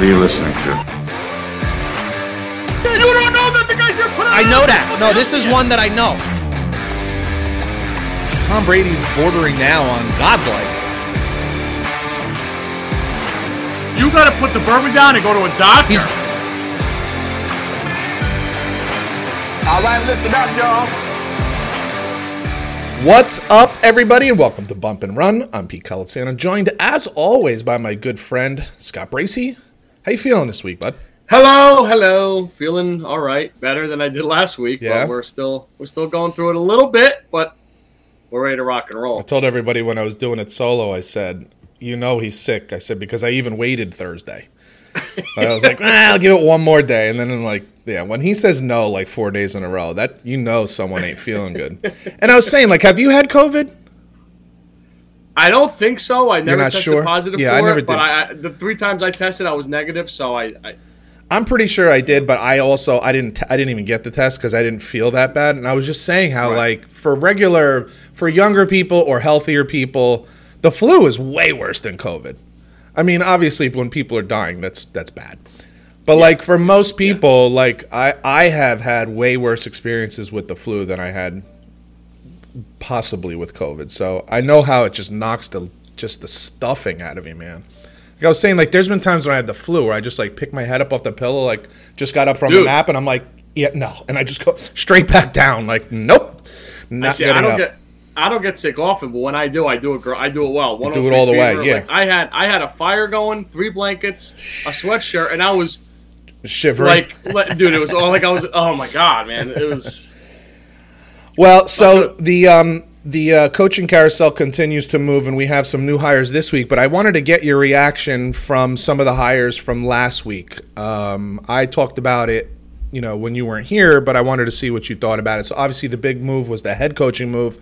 What are you listening to? You don't know that the guy should put I know that. No, this is one that I know. Tom Brady's bordering now on godlike. You got to put the bourbon down and go to a doctor. He's All right, listen up, y'all. What's up, everybody, and welcome to Bump and Run. I'm Pete Colatsana, joined as always by my good friend Scott Bracey. How you feeling this week, bud? Hello, hello. Feeling all right, better than I did last week. Yeah? But we're still we're still going through it a little bit, but we're ready to rock and roll. I told everybody when I was doing it solo, I said, "You know he's sick." I said because I even waited Thursday. I was like, ah, "I'll give it one more day," and then I'm like, "Yeah." When he says no like four days in a row, that you know someone ain't feeling good. and I was saying, like, have you had COVID? I don't think so. I never tested sure? positive Yeah, for I never it, but. I, I, the three times I tested, I was negative. So I, I I'm pretty sure I did, but I also I didn't t- I didn't even get the test because I didn't feel that bad, and I was just saying how Right. like for regular for younger people or healthier people, the flu is way worse than COVID. I mean, obviously when people are dying, that's that's bad. But like for most people, like I I have had way worse experiences with the flu than I had possibly with COVID. So I know how it just knocks the just the stuffing out of you, man. Like I was saying, like there's been times when I had the flu where I just like pick my head up off the pillow, like just got up from a nap, and I'm like, yeah, no, and I just go straight back down, like nope, I, not see, getting I don't up. get I don't get sick often, but when I do, I do it. I do it well. One do it all the way, yeah. Like, I had I had a fire going, three blankets, a sweatshirt, and I was Shivering. like, dude, it was all like I was. Oh my god, man, it was. Well, so the um, the uh, coaching carousel continues to move, and we have some new hires this week. But I wanted to get your reaction from some of the hires from last week. Um, I talked about it, you know, when you weren't here, but I wanted to see what you thought about it. So obviously, the big move was the head coaching move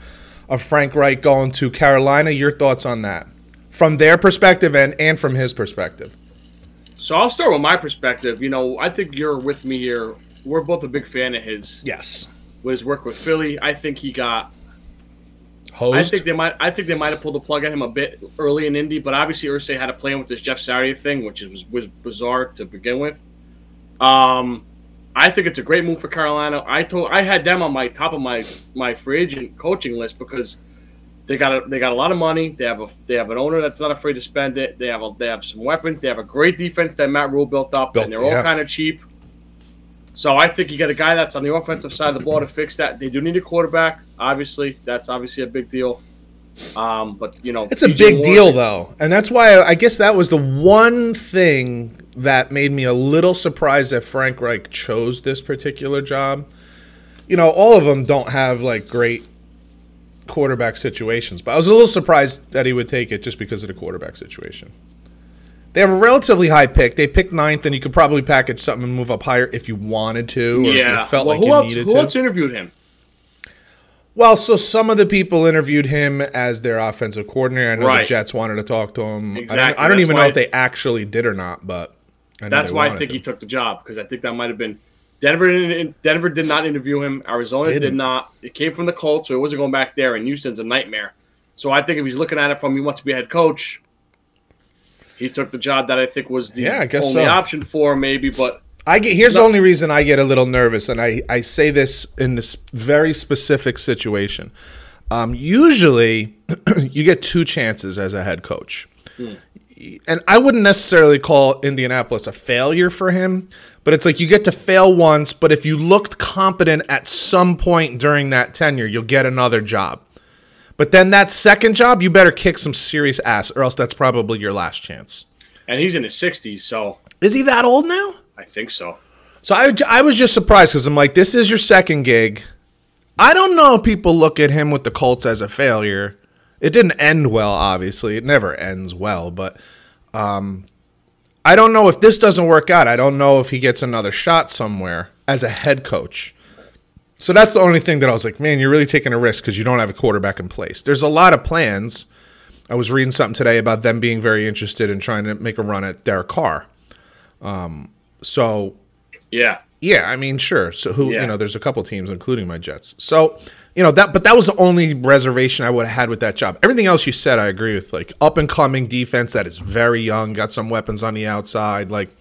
of Frank Reich going to Carolina. Your thoughts on that, from their perspective and and from his perspective? So I'll start with my perspective. You know, I think you're with me here. We're both a big fan of his. Yes, With his work with Philly, I think he got. I think they might. I think they might have pulled the plug on him a bit early in Indy, but obviously Irsay had a plan with this Jeff Saturday thing, which was was bizarre to begin with. Um, I think it's a great move for Carolina. I told I had them on my top of my my free agent coaching list because they got a, they got a lot of money. They have a they have an owner that's not afraid to spend it. They have a, they have some weapons. They have a great defense that Matt Rhule built up, Built, and they're all yeah. kind of cheap. So I think you get a guy that's on the offensive side of the ball to fix that. They do need a quarterback, obviously. That's obviously a big deal. Um, but you know, It's a big Moore's deal, though, and that's why I guess that was the one thing that made me a little surprised that Frank Reich chose this particular job. You know, all of them don't have like great quarterback situations, but I was a little surprised that he would take it just because of the quarterback situation. They have a relatively high pick. They picked ninth, and you could probably package something and move up higher if you wanted to, or if Yeah. you felt well, like who you else? needed Who to. else interviewed him? Well, so some of the people interviewed him as their offensive coordinator. I know the Jets wanted to talk to him. I Exactly. don't, I don't even know if they actually did or not, but I know That's why I think to. he took the job because I think that might have been Denver. Didn't, Denver did not interview him. Arizona did Didn't. not. It came from the Colts, so it wasn't going back there. And Houston's a nightmare. So I think if he's looking at it from he wants to be a head coach, he took the job that I think was the Yeah, I guess only so. option for maybe. But I get here's No. the only reason I get a little nervous, and I, I say this in this very specific situation. Um, usually, you get two chances as a head coach, and I wouldn't necessarily call Indianapolis a failure for him, but it's like you get to fail once, but if you looked competent at some point during that tenure, you'll get another job. But then that second job, you better kick some serious ass, or else that's probably your last chance. and he's in his sixties, so Is he that old now? I think so. So I, I was just surprised because I'm like, this is your second gig. I don't know if people look at him with the Colts as a failure. It didn't end well, obviously. It never ends well, but um, I don't know if this doesn't work out. I don't know if he gets another shot somewhere as a head coach. So that's the only thing that I was like, man, you're really taking a risk because you don't have a quarterback in place. There's a lot of plans. I was reading something today about them being very interested in trying to make a run at Derek Carr. Um, so Yeah, yeah, I mean, sure. So who Yeah. you know, there's a couple teams, including my Jets. So you know that, but that was the only reservation I would have had with that job. Everything else you said, I agree with. Like up and coming defense that is very young, got some weapons on the outside, like.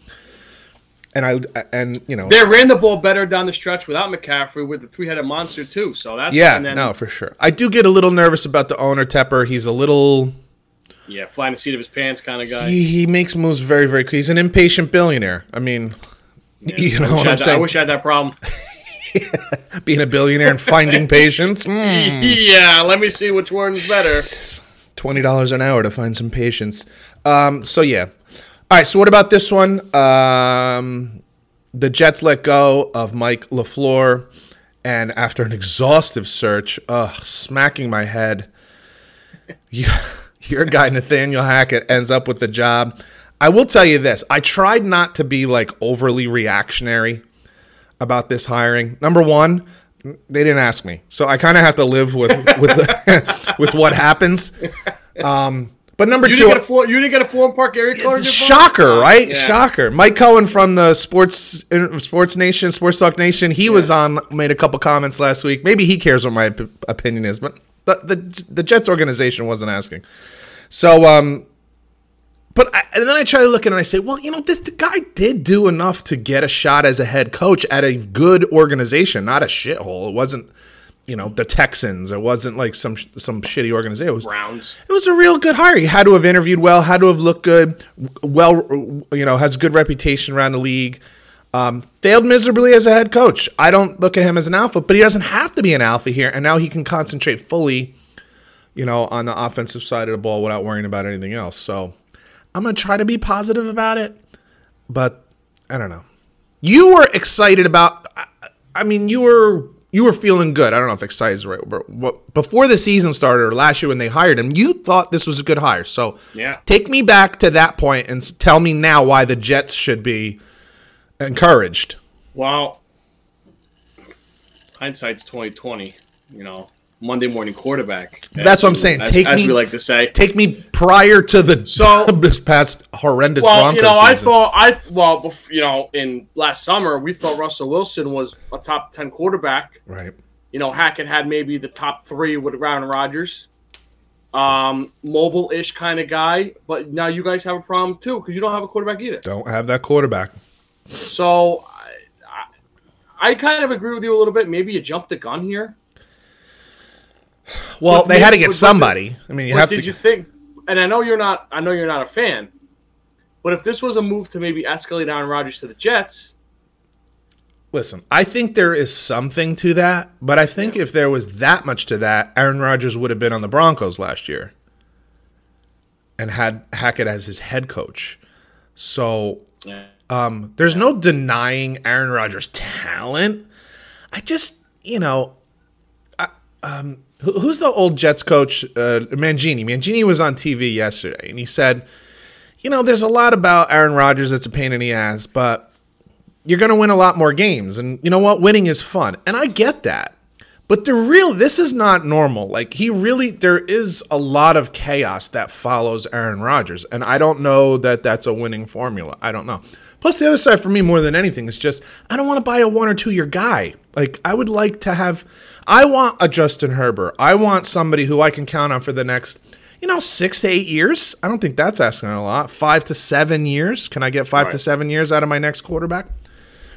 And I and you know They ran the ball better down the stretch without McCaffrey with the three headed monster too. So that's yeah, then, no, for sure. I do get a little nervous about the owner Tepper. He's a little yeah, flying the seat of his pants kind of guy. he, he makes moves very very quick. He's an impatient billionaire. I mean, you know I wish, what I, I'm had that, I wish I had that problem. Being a billionaire and finding patience. Mm. yeah, let me see which one's better. twenty dollars an hour to find some patience. Um, so yeah. All right. So what about this one? Um, the Jets let go of Mike Lafleur, and after an exhaustive search, ugh, smacking my head. You, your guy Nathaniel Hackett ends up with the job. I will tell you this: I tried not to be like overly reactionary about this hiring. Number one, they didn't ask me, so I kind of have to live with with the, with what happens. Um, but number You two, didn't get a Flor- you didn't get a Florham Park area card. in your phone? shocker, right? Yeah. Shocker. Mike Cohen from the Sports Sports Nation, Sports Talk Nation. He was on, made a couple comments last week. Maybe he cares what my op- opinion is, but the the, the Jets organization wasn't asking. So, um, but I, and then I try to look at it and I say, well, you know, this the guy did do enough to get a shot as a head coach at a good organization, not a shithole. It wasn't, you know, the Texans. It wasn't like some some shitty organization. It was Browns. it was a real good hire. He had to have interviewed well, had to have looked good, well, you know, has a good reputation around the league. Um, failed miserably as a head coach. I don't look at him as an alpha, but he doesn't have to be an alpha here. And now he can concentrate fully, you know, on the offensive side of the ball without worrying about anything else. So I'm going to try to be positive about it, but I don't know. You were excited about, I, I mean, you were. You were feeling good. I don't know if excited is right, but before the season started or last year when they hired him, you thought this was a good hire. So Yeah. take me back to that point and tell me now why the Jets should be encouraged. Well, hindsight's twenty twenty. You know, Monday morning quarterback. That's what I'm saying. As, Take as me- we like to say. Take me prior to the So- this past horrendous well, Broncos you know, I season. thought I th- well, you know, in last summer we thought Russell Wilson was a top ten quarterback. right. You know, Hackett had maybe the top three with Aaron Rodgers. Um, mobile-ish kind of guy, but now you guys have a problem too because you don't have a quarterback either. Don't have that quarterback. So I, I, I kind of agree with you a little bit. Maybe you jumped the gun here. Well, they had to get somebody. I mean, you But have did to. you think? And I know you're not. I know you're not a fan. But if this was a move to maybe escalate Aaron Rodgers to the Jets, Listen, I think there is something to that, but I think if there was that much to that, Aaron Rodgers would have been on the Broncos last year and had Hackett as his head coach. So yeah. Um, there's no denying Aaron Rodgers' talent. I just, you know, I, um, who's the old Jets coach? Uh, Mangini. Mangini was on TV yesterday, and he said, you know, there's a lot about Aaron Rodgers that's a pain in the ass, but you're going to win a lot more games, and you know what? Winning is fun, and I get that. But the real, this is not normal. Like he really, there is a lot of chaos that follows Aaron Rodgers, and I don't know that that's a winning formula. I don't know. Plus, the other side for me, more than anything, is just I don't want to buy a one or two year guy. Like I would like to have, I want a Justin Herbert. I want somebody who I can count on for the next, you know, six to eight years. I don't think that's asking a lot. Five to seven years. Can I get five to seven years out of my next quarterback?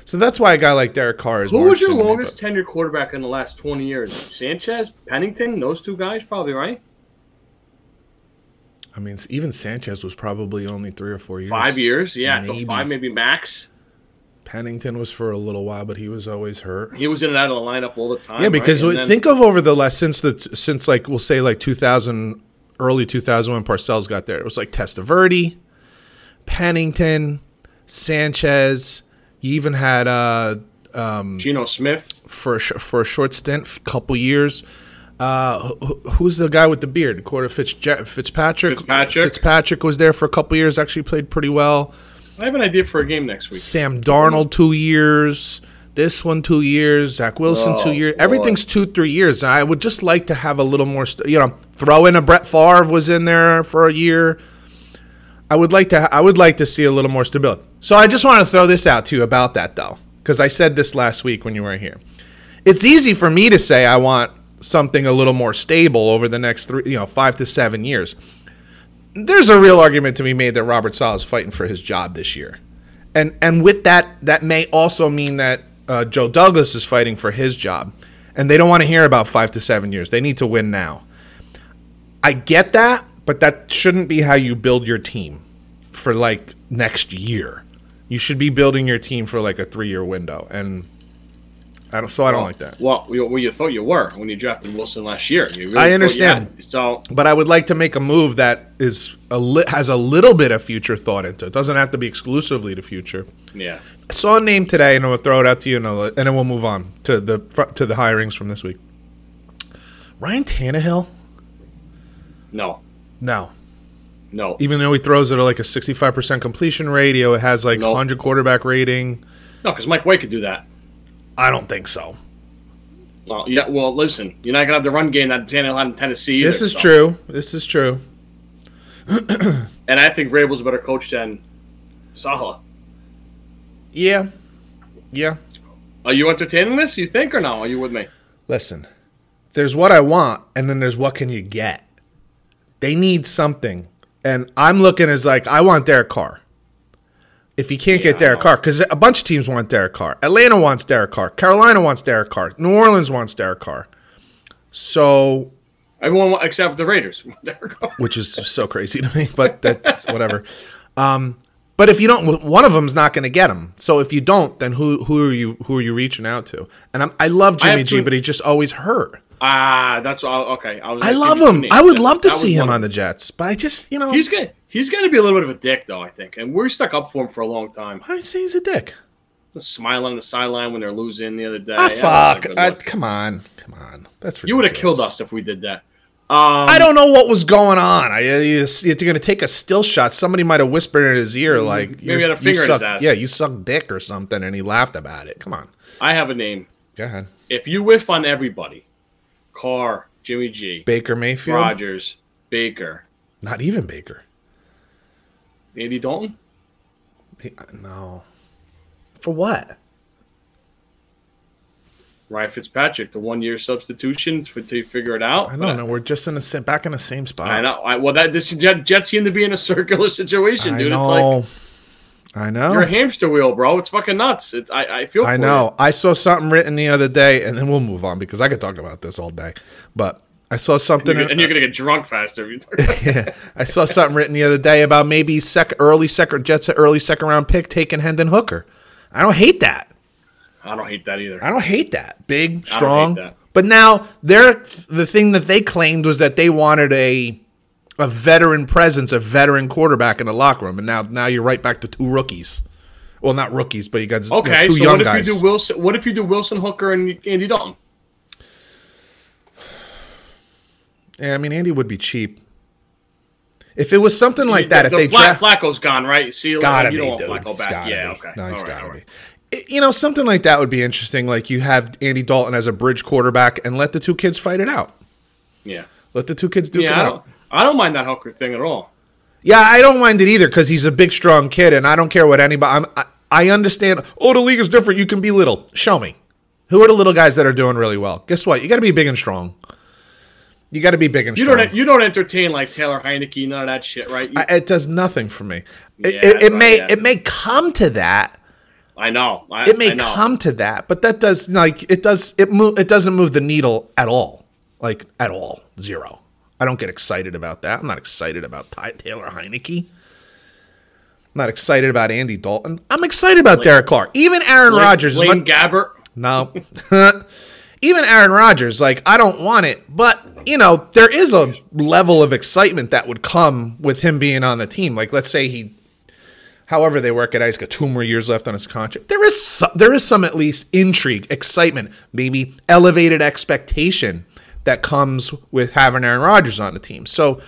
So that's why a guy like Derek Carr is. Who was your interesting to me, longest tenured quarterback in the last twenty years? Sanchez, Pennington, those two guys, probably right. I mean, even Sanchez was probably only three or four years. Five years, yeah, Maybe. five maybe max. Pennington was for a little while, but he was always hurt. He was in and out of the lineup all the time. Yeah, because right? we then- think of over the last since the since like we'll say like 2000, early 2000 when Parcells got there, it was like Testaverde, Pennington, Sanchez. You even had uh um, Geno Smith. for a for a short stint, couple years. Uh, who's the guy with the beard? Quarter Fitzger- Fitzpatrick. Fitzpatrick. Fitzpatrick was there for a couple years. Actually played pretty well. I have an idea for a game next week. Sam Darnold two years. This one two years. Zach Wilson two Oh, years. boy. Everything's two three years. I would just like to have a little more. St- you know, throw in a Brett Favre was in there for a year. I would like to. I would like to see a little more stability. So I just want to throw this out to you about that though, because I said this last week when you weren't here. It's easy for me to say I want something a little more stable over the next three, you know, five to seven years. There's a real argument to be made that Robert Saleh is fighting for his job this year, and and with that, that may also mean that uh, Joe Douglas is fighting for his job, and they don't want to hear about five to seven years. They need to win now. I get that, but that shouldn't be how you build your team for like next year. You should be building your team for like a three year window, and I don't. So I don't like that. Well, you, well, you thought you were when you drafted Wilson last year. You really I understand. So But I would like to make a move that is a li- has a little bit of future thought into it. Doesn't have to be exclusively the future. yeah, I saw a name today, and I'm gonna throw it out to you, and, I'll, and then we'll move on to the to the hirings from this week. Ryan Tannehill. no, No, no. even though he throws at like a 65% completion rate, he has like Nope. 100 quarterback rating. No, because Mike White could do that. I don't think so. Well, yeah. Well, listen, you're not gonna have the run game that Tannehill had in Tennessee. This either, is so- true. This is true. and I think Vrabel's a better coach than Saleh. Yeah. Yeah. Are you entertaining this? You think or no? Are you with me? Listen, there's what I want, and then there's what can you get. They need something, and I'm looking as like I want Derek Carr. If you can't get Derek. Carr, because a bunch of teams want Derek Carr. Atlanta wants Derek Carr. Carolina wants Derek Carr. New Orleans wants Derek Carr. So, Everyone except the Raiders. which is so crazy to me, but that's whatever. Um, but if you don't, one of them's not going to get him. So if you don't, then who who are you who are you reaching out to? And I'm, I love Jimmy G, two- but he just always hurt. ah, that's what. I, okay, I was. I love him. I would love to see him on the Jets, but I just, you know, He's good. He's going to be a little bit of a dick, though. I think, and we're stuck up for him for a long time. I'd say he's a dick. The smile on the sideline when they're losing the other day. Ah, Yeah, that's not a fuck. Uh, come on, come on. That's you would have killed us if we did that. Um, I don't know what was going on. I, uh, you, you're going to take a still shot. Somebody might have whispered in his ear, like, Mm, maybe had a you finger in his ass. Yeah, you suck dick or something, and he laughed about it. Come on. I have a name. Go ahead. If you whiff on everybody, Carr, Jimmy G, Baker Mayfield? Rodgers, Baker, Not even Baker. Andy Dalton, He- uh, no. For what? Ryan Fitzpatrick, the one-year substitution for to figure it out. I don't know. We're just in the back in the same spot. I know. I, well, that this Jet, Jets seem to be in a circular situation, I dude. know. It's like I know. you're a hamster wheel, bro. It's fucking nuts. It's, I, I feel. I know. I saw something written the other day, and then we'll move on because I could talk about this all day. But I saw something. You. and you're gonna get drunk faster. if you talk- I saw something written the other day about maybe second, early second Jets, early second round pick taking Hendon Hooker. I don't hate that. I don't hate that either. I don't hate that. Big, strong. that. But now they're the thing that they claimed was that they wanted a a veteran presence, a veteran quarterback in the locker room, and now now you're right back to two rookies. Well, not rookies, but you got you know, Okay, two so young what if guys. you do Wilson? What if you do Wilson Hooker and Andy Dalton? Yeah, I mean Andy would be cheap. If it was something like that, if the they Fla- draft, Flacco's gone, right? See, you gotta you be, don't dude. want Flacco back. Yeah, be. okay. No, he's All right, gotta right. be. I- You know, something like that would be interesting. Like you have Andy Dalton as a bridge quarterback, and let the two kids fight it out. Yeah, Let the two kids duke yeah. it I out. don't, I don't mind that Hooker thing at all. Yeah, I don't mind it either because he's a big, strong kid, and I don't care what anybody. I'm, I, I understand. Oh, the league is different. You can be little. Show me. Who are the little guys that are doing really well? Guess what? You got to be big and strong. You got to be big and You strong. don't. You don't entertain like Taylor Heinicke, none of that shit, right? You- I, it does nothing for me. It, Yeah, it, it right, may yeah. it may come to that. I know. I, It may know. come to that, but that does like it does it move it doesn't move the needle at all. Like at all. Zero. I don't get excited about that. I'm not excited about Ty- Taylor Heinicke. I'm not excited about Andy Dalton. I'm excited about Derek Carr. Even Aaron Lane- Rodgers. is Lane Gabbert. no. Even Aaron Rodgers, like, I don't want it. But, you know, there is a level of excitement that would come with him being on the team. Like, let's say he, however they work it out, he's got two more years left on his contract. There is some, there is some at least intrigue, excitement, maybe elevated expectation that comes with having Aaron Rodgers on the team. So,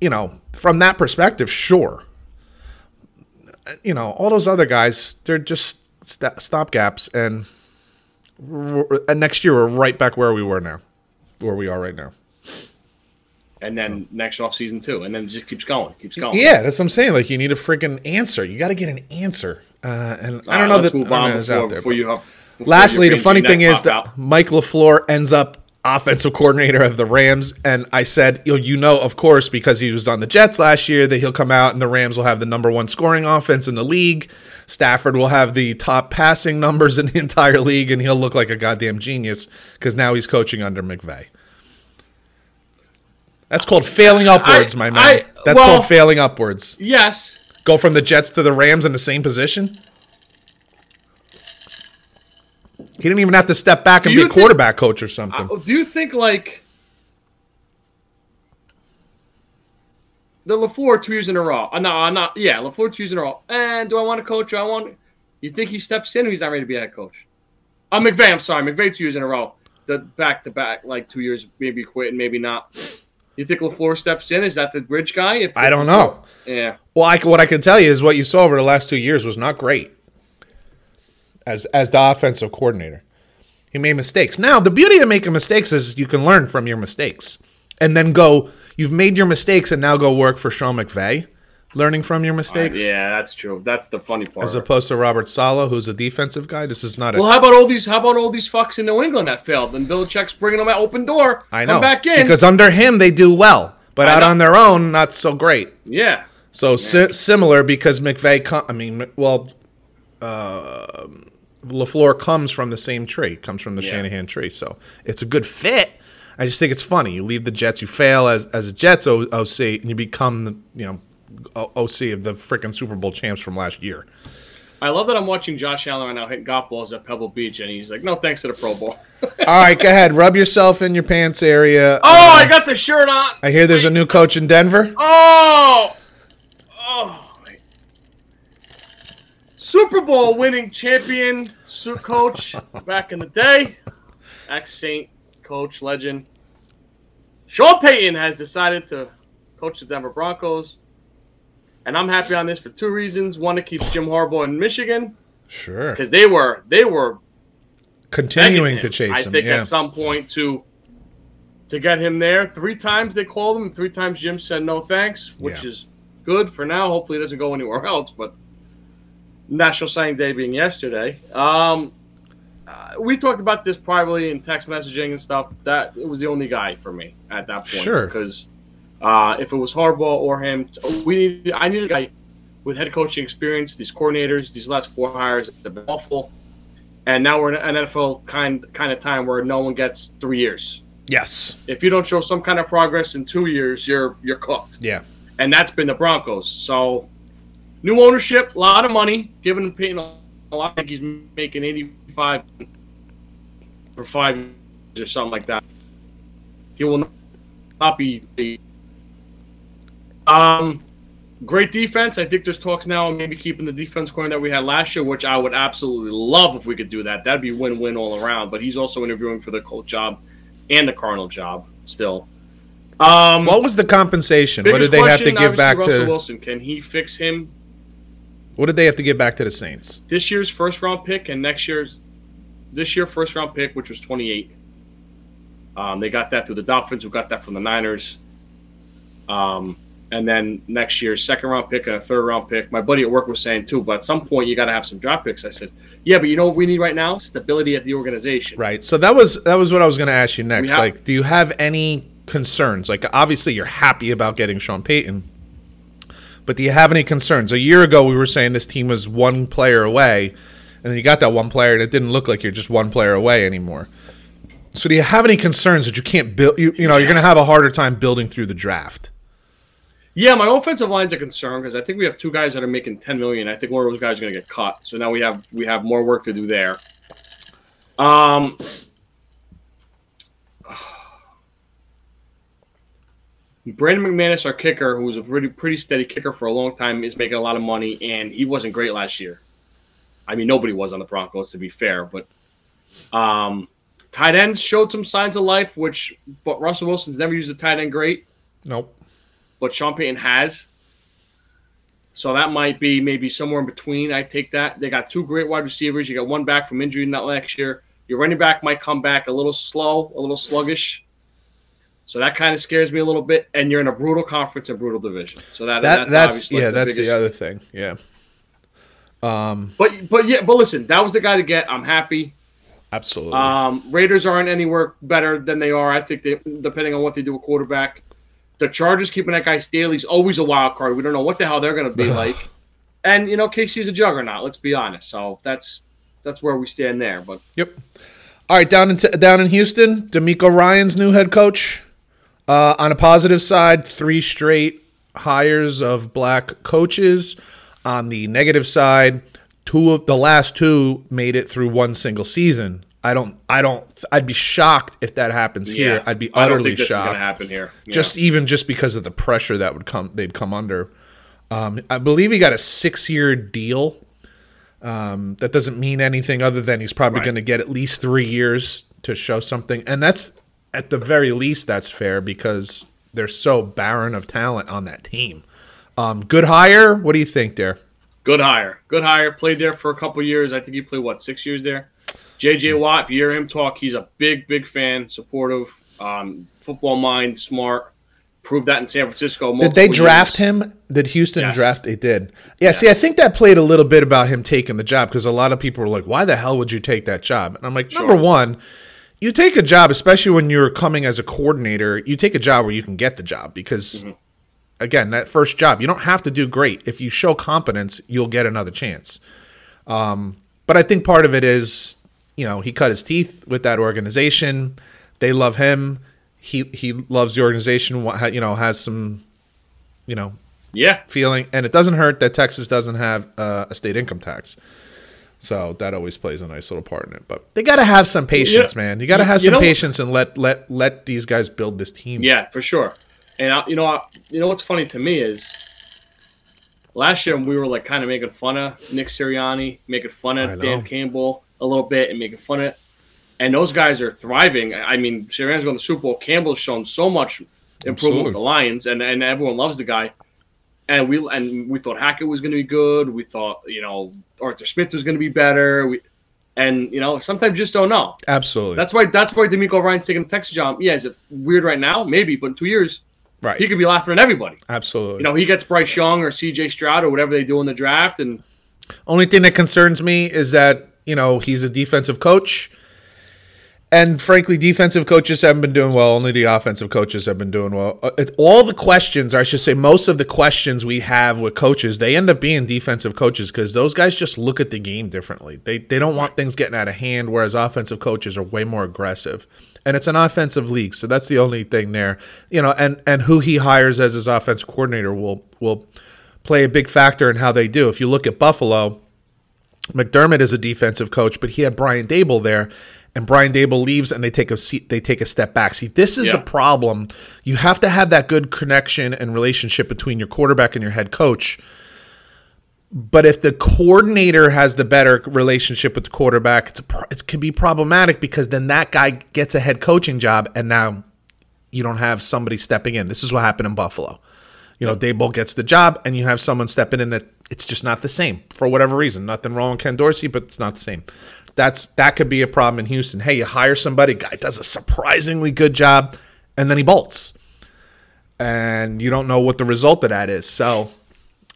you know, from that perspective, sure. You know, all those other guys, they're just st- stopgaps. And and next year we're right back where we were now, where we are right now. and then next off season too, and then it just keeps going, keeps going. Yeah, that's what I'm saying. Like you need a freaking answer. You got to get an answer. Uh, and I don't know that move I on before, out there, before you have. before Lastly, the funny thing is that out. Mike Lafleur ends up offensive coordinator of the Rams, and I said, you know, you know, of course, because he was on the Jets last year, that he'll come out and the Rams will have the number one scoring offense in the league. Stafford will have the top passing numbers in the entire league, and he'll look like a goddamn genius because now he's coaching under McVay. That's called failing upwards, my man. I- That's well- called failing upwards. Yes, Go from the Jets to the Rams in the same position. He didn't even have to step back and be a think- quarterback coach or something. Uh, do you think like the Lafleur two years in a row? Uh, no, not yeah, Lafleur two years in a row. And do I want to coach? I want? You think he steps in? or He's not ready to be a head coach. I'm uh, McVay. I'm sorry, McVay two years in a row. The back to back, like two years, maybe quit and maybe not. You think Lafleur steps in? Is that the bridge guy? If I don't know. Yeah. Well, I, what I can tell you is what you saw over the last two years was not great as as the offensive coordinator. He made mistakes. Now, the beauty of making mistakes is you can learn from your mistakes and then go. You've made your mistakes and now go work for Sean McVay, learning from your mistakes. Yeah, that's true. That's the funny part. As opposed to Robert Saleh, who's a defensive guy. This is not a. well, how about all these? How about all these fucks in New England that failed? And Belichick's bringing them out open door. I know Come back in. because under him they do well, but I out know. on their own, not so great. yeah. So si- similar because McVay, com- I mean, well, uh, Lafleur comes from the same tree, comes from the Yeah. Shanahan tree, so it's a good fit. I just think it's funny. You leave the Jets, you fail as as a Jets O- OC, and you become the you know O- OC of the freaking Super Bowl champs from last year. I love that I'm watching Josh Allen right now hit golf balls at Pebble Beach, and he's like, "No, thanks to the Pro Bowl." All right, go ahead, rub yourself in your pants area. oh, I uh, got the shirt on. I hear there's a new coach in Denver. Oh, oh, Super Bowl winning champion coach back in the day, ex Saint coach legend. Sean Payton has decided to coach the Denver Broncos, and I'm happy on this for two reasons. One, it keeps Jim Harbaugh in Michigan Sure, because they were they were continuing begging to chase him, I think yeah. at some point to to get him there. Three times they called him. Three times Jim said no thanks, which Yeah. is good for now. Hopefully, it doesn't go anywhere else. But National Signing Day being yesterday, um, uh, we talked about this privately in text messaging and stuff. That it was the only guy for me at that point. Sure. because uh, if it was Harbaugh or him, we need. I need a guy with head coaching experience. These coordinators, these last four hires have been awful and now we're in an NFL kind kind of time where no one gets three years. yes, If you don't show some kind of progress in two years, you're you're cooked. yeah, And that's been the Broncos. So new ownership, a lot of money, giving Payton a lot. I think he's making eighty five for five years or something like that. He will not be. Um, great defense. I think there's talks now on maybe keeping the defense corner that we had last year, which I would absolutely love if we could do that. That'd be win-win all around. But he's also interviewing for the Colt job and the Cardinal job still. Um, What was the compensation? What did they have to give back Russell to? Wilson? Can he fix him What did they have to give back to the Saints? this year's first round pick and next year's this year first round pick, which was 28. Um, they got that through the Dolphins, who got that from the Niners. Um, and then next year's second round pick and a third round pick. My buddy at work was saying too, but at some point you got to have some drop picks. I said, yeah, but you know what we need right now? Stability at the organization. Right. So that was that was what I was going to ask you next. have- like, do you have any concerns? Like, obviously, you're happy about getting Sean Payton, but do you have any concerns? A year ago, we were saying this team was one player away, and then you got that one player, and it didn't look like you're just one player away anymore. So, do you have any concerns that you can't build? You, you know, you're going to have a harder time building through the draft. Yeah, my offensive line's a concern because I think we have two guys that are making 10 million. I think one of those guys is going to get cut. So now we have we have more work to do there. Um, Brandon McManus, our kicker, who was a pretty pretty steady kicker for a long time, is making a lot of money, and he wasn't great last year. I mean, nobody was on the Broncos, to be fair, but um, tight ends showed some signs of life, which but Russell Wilson's never used a tight end great Nope. but Sean Payton has. So that might be maybe somewhere in between. I take that. They got two great wide receivers. You got one back from injury not last year. Your running back might come back a little slow, a little sluggish. So that kind of scares me a little bit. And you're in a brutal conference and brutal division. So that, That that's, that's, obviously yeah, the that's biggest- the other thing. Yeah. But but yeah, but listen, that was the guy to get. I'm happy. Absolutely. Um, Raiders aren't anywhere better than they are. I think they, depending on what they do with quarterback. The Chargers keeping that guy Staley's always a wild card. We don't know what the hell they're going to be like. And you know, KC's a juggernaut. Let's be honest. So that's that's where we stand there. But Yep. All right, down in down in Houston, DeMeco Ryan's new head coach. Uh, on a positive side, three straight hires of black coaches. On the negative side, two of the last two made it through one single season. I don't. I don't. I'd be shocked if that happens here. I'd be I don't utterly think this is going shocked. to happen here. Yeah. Just even just because of the pressure that would come, they'd come under. Um, I believe he got a six-year deal. Um, that doesn't mean anything other than he's probably Right. going to get at least three years to show something, and that's at the very least that's fair because they're so barren of talent on that team. Um, good hire. What do you think there? Good hire. Good hire. Played there for a couple years. I think he played what six years there. JJ Watt. If you hear him talk, he's a big, big fan, supportive, um, football mind, smart. Proved that in San Francisco. Did they draft years. him? Did Houston Yes. draft? They did. Yeah. See, I think that played a little bit about him taking the job because a lot of people were like, "Why the hell would you take that job?" And I'm like, number one, you take a job, especially when you're coming as a coordinator. You take a job where you can get the job because, again, that first job, you don't have to do great. If you show competence, you'll get another chance. Um, but I think part of it is, you know, he cut his teeth with that organization. They love him. He he loves the organization. You know, has some, you know, Yeah. feeling, and it doesn't hurt that Texas doesn't have uh, a state income tax. So that always plays a nice little part in it. But they got to have some patience, Yeah. man. You got to have you some patience and let let let these guys build this team. Yeah, for sure. And I, you know, I, you know what's funny to me is last year we were like kind of making fun of Nick Sirianni, making fun of. Dan Campbell a little bit, and making fun of. And those guys are thriving. I mean, Sirianni's going to the Super Bowl. Campbell's shown so much improvement with the Lions, and, and everyone loves the guy. And we and we thought Hackett was going to be good. We thought you know Arthur Smith was going to be better. We, and you know sometimes you just don't know. Absolutely. That's why that's why DeMeco Ryan's taking the Texas job. Yeah, is it weird right now? Maybe, but in two years right. he could be laughing at everybody. Absolutely. You know, he gets Bryce Young or C.J. Stroud or whatever they do in the draft, and Only thing that concerns me is that, you know, he's a defensive coach. And frankly, defensive coaches haven't been doing well. Only the offensive coaches have been doing well. Uh, all the questions, or I should say, most of the questions we have with coaches, they end up being defensive coaches because those guys just look at the game differently. They they don't want things getting out of hand, whereas offensive coaches are way more aggressive. And it's an offensive league, so that's the only thing there. You know, and and who he hires as his offensive coordinator will will play a big factor in how they do. If you look at Buffalo, McDermott is a defensive coach, but he had Brian Daboll there, and Brian Daboll leaves, and they take a seat, they take a step back. See, this is Yeah. the problem. You have to have that good connection and relationship between your quarterback and your head coach. But if the coordinator has the better relationship with the quarterback, it's a, pro- it can be problematic because then that guy gets a head coaching job, and now you don't have somebody stepping in. This is what happened in Buffalo. You know, Daboll gets the job, and you have someone stepping in that it's just not the same for whatever reason. Nothing wrong with Ken Dorsey, but it's not the same. That's that could be a problem in Houston. Hey, you hire somebody, guy does a surprisingly good job, and then he bolts, and you don't know what the result of that is. So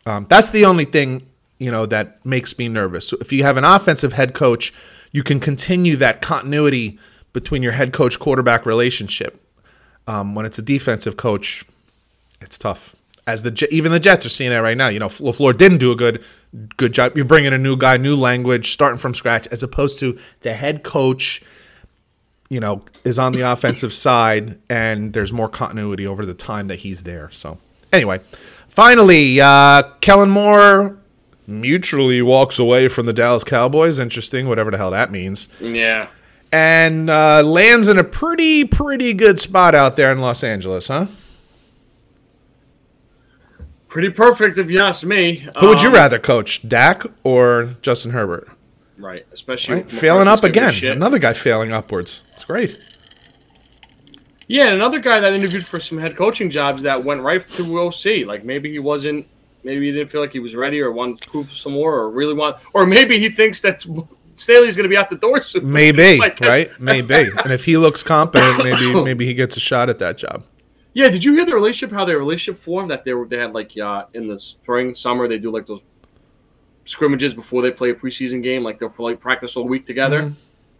um, that's the only thing you know that makes me nervous. So if you have an offensive head coach, you can continue that continuity between your head coach quarterback relationship. Um, when it's a defensive coach, it's tough. As the even the Jets are seeing that right now. You know, Lafleur didn't do a good good job. You're bringing a new guy, new language, starting from scratch, as opposed to the head coach. You know, is on the offensive side, and there's more continuity over the time that he's there. So, anyway, finally, uh, Kellen Moore mutually walks away from the Dallas Cowboys. Interesting, whatever the hell that means yeah, and uh, lands in a pretty pretty good spot out there in Los Angeles, huh? Pretty perfect if you ask me. Who would you Um, rather coach, Dak or Justin Herbert? Right, especially Right? Failing up again, another guy failing upwards. It's great. Yeah, and another guy that interviewed for some head coaching jobs that went right to OC. Like maybe he wasn't, maybe he didn't feel like he was ready or wanted to prove some more or really want, or maybe he thinks that Staley's going to be out the door soon. Maybe, Like- right? Maybe. And if he looks competent, maybe maybe he gets a shot at that job. Yeah, did you hear the relationship? How their relationship formed? That they were they had like uh, in the spring, summer they do like those scrimmages before they play a preseason game. Like they'll like practice all week together.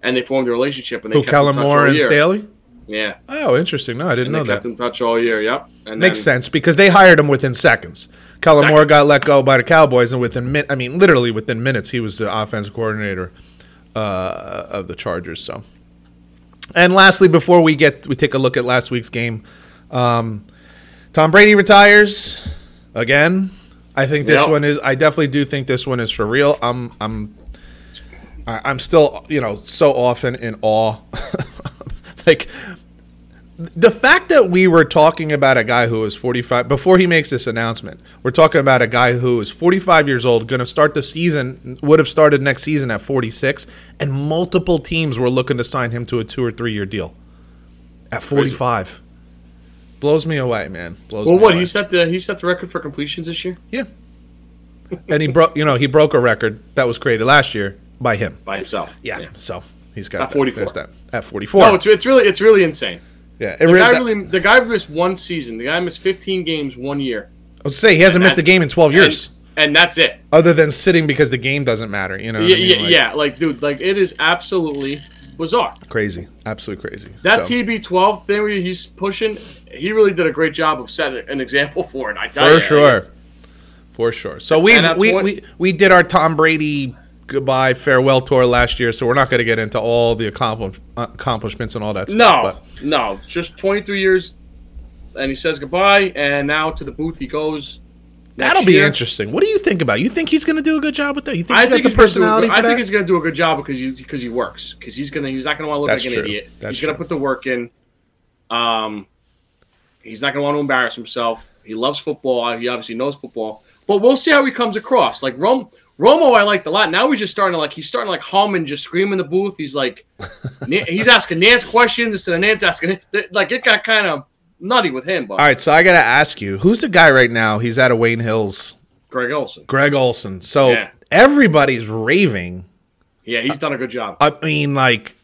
and they formed a relationship. And they Who, kept Moore and year. Staley? Yeah, Oh, interesting. No, I didn't and know they kept that. in touch all year. Yep, and Makes then, sense because they hired him within seconds. Kellen Moore got let go by the Cowboys, and within min- I mean, literally within minutes, he was the offensive coordinator uh, of the Chargers. So, and lastly, before we get we take a look at last week's game, um, Tom Brady retires again. I think this Yep. one is. I definitely do think this one is for real. I'm. I'm. I'm still, you know, so often in awe. like the fact that we were talking about a guy who was 45 before he makes this announcement we're talking about a guy who is 45 years old going to start the season would have started next season at 46 and multiple teams were looking to sign him to a two or three year deal at 45 blows me away man blows well, what away. he set the he set the record for completions this year yeah and he broke you know he broke a record that was created last year by him by himself. yeah, so he's got At 44. At 44 No, it's it's really it's really insane. yeah The really, guy that- really the guy missed one season. The guy missed 15 games one year. I was say he hasn't missed a game in 12 years and, and that's it. other than sitting because the game doesn't matter. You know, Yeah, I mean? yeah, Like, yeah. Like, dude, like it is absolutely bizarre. crazy, absolutely crazy. That So, TB12 thing he's pushing, he really did a great job of setting an example for it. I tell for you, sure, for sure. So we And we, point- we we did our Tom Brady goodbye farewell tour last year, so we're not going to get into all the accompli- accomplishments and all that. No, but no, just 23 years, and he says goodbye, and now to the booth he goes. That'll be year. interesting. What do you think about? it? You think he's going to do a good job with that? You think I he's think got he's the personality good- I think he's going to do a good job because he because he works because he's gonna he's not going to want to look That's like true. an idiot. That's he's going to put the work in. Um, he's not going to want to embarrass himself. He loves football. He obviously knows football, but we'll see how he comes across. Like Rom, Romo, I liked a lot. Now he's just starting to like he's starting to like hum and just scream in the booth. He's like he's asking Nantz questions instead of Nantz asking like it got kind of nutty with him. But all right, so I got to ask you, who's the guy right now? He's out of Wayne Hills, Greg Olsen, Greg Olsen. So Yeah. everybody's raving. yeah, he's done a good job. I mean, like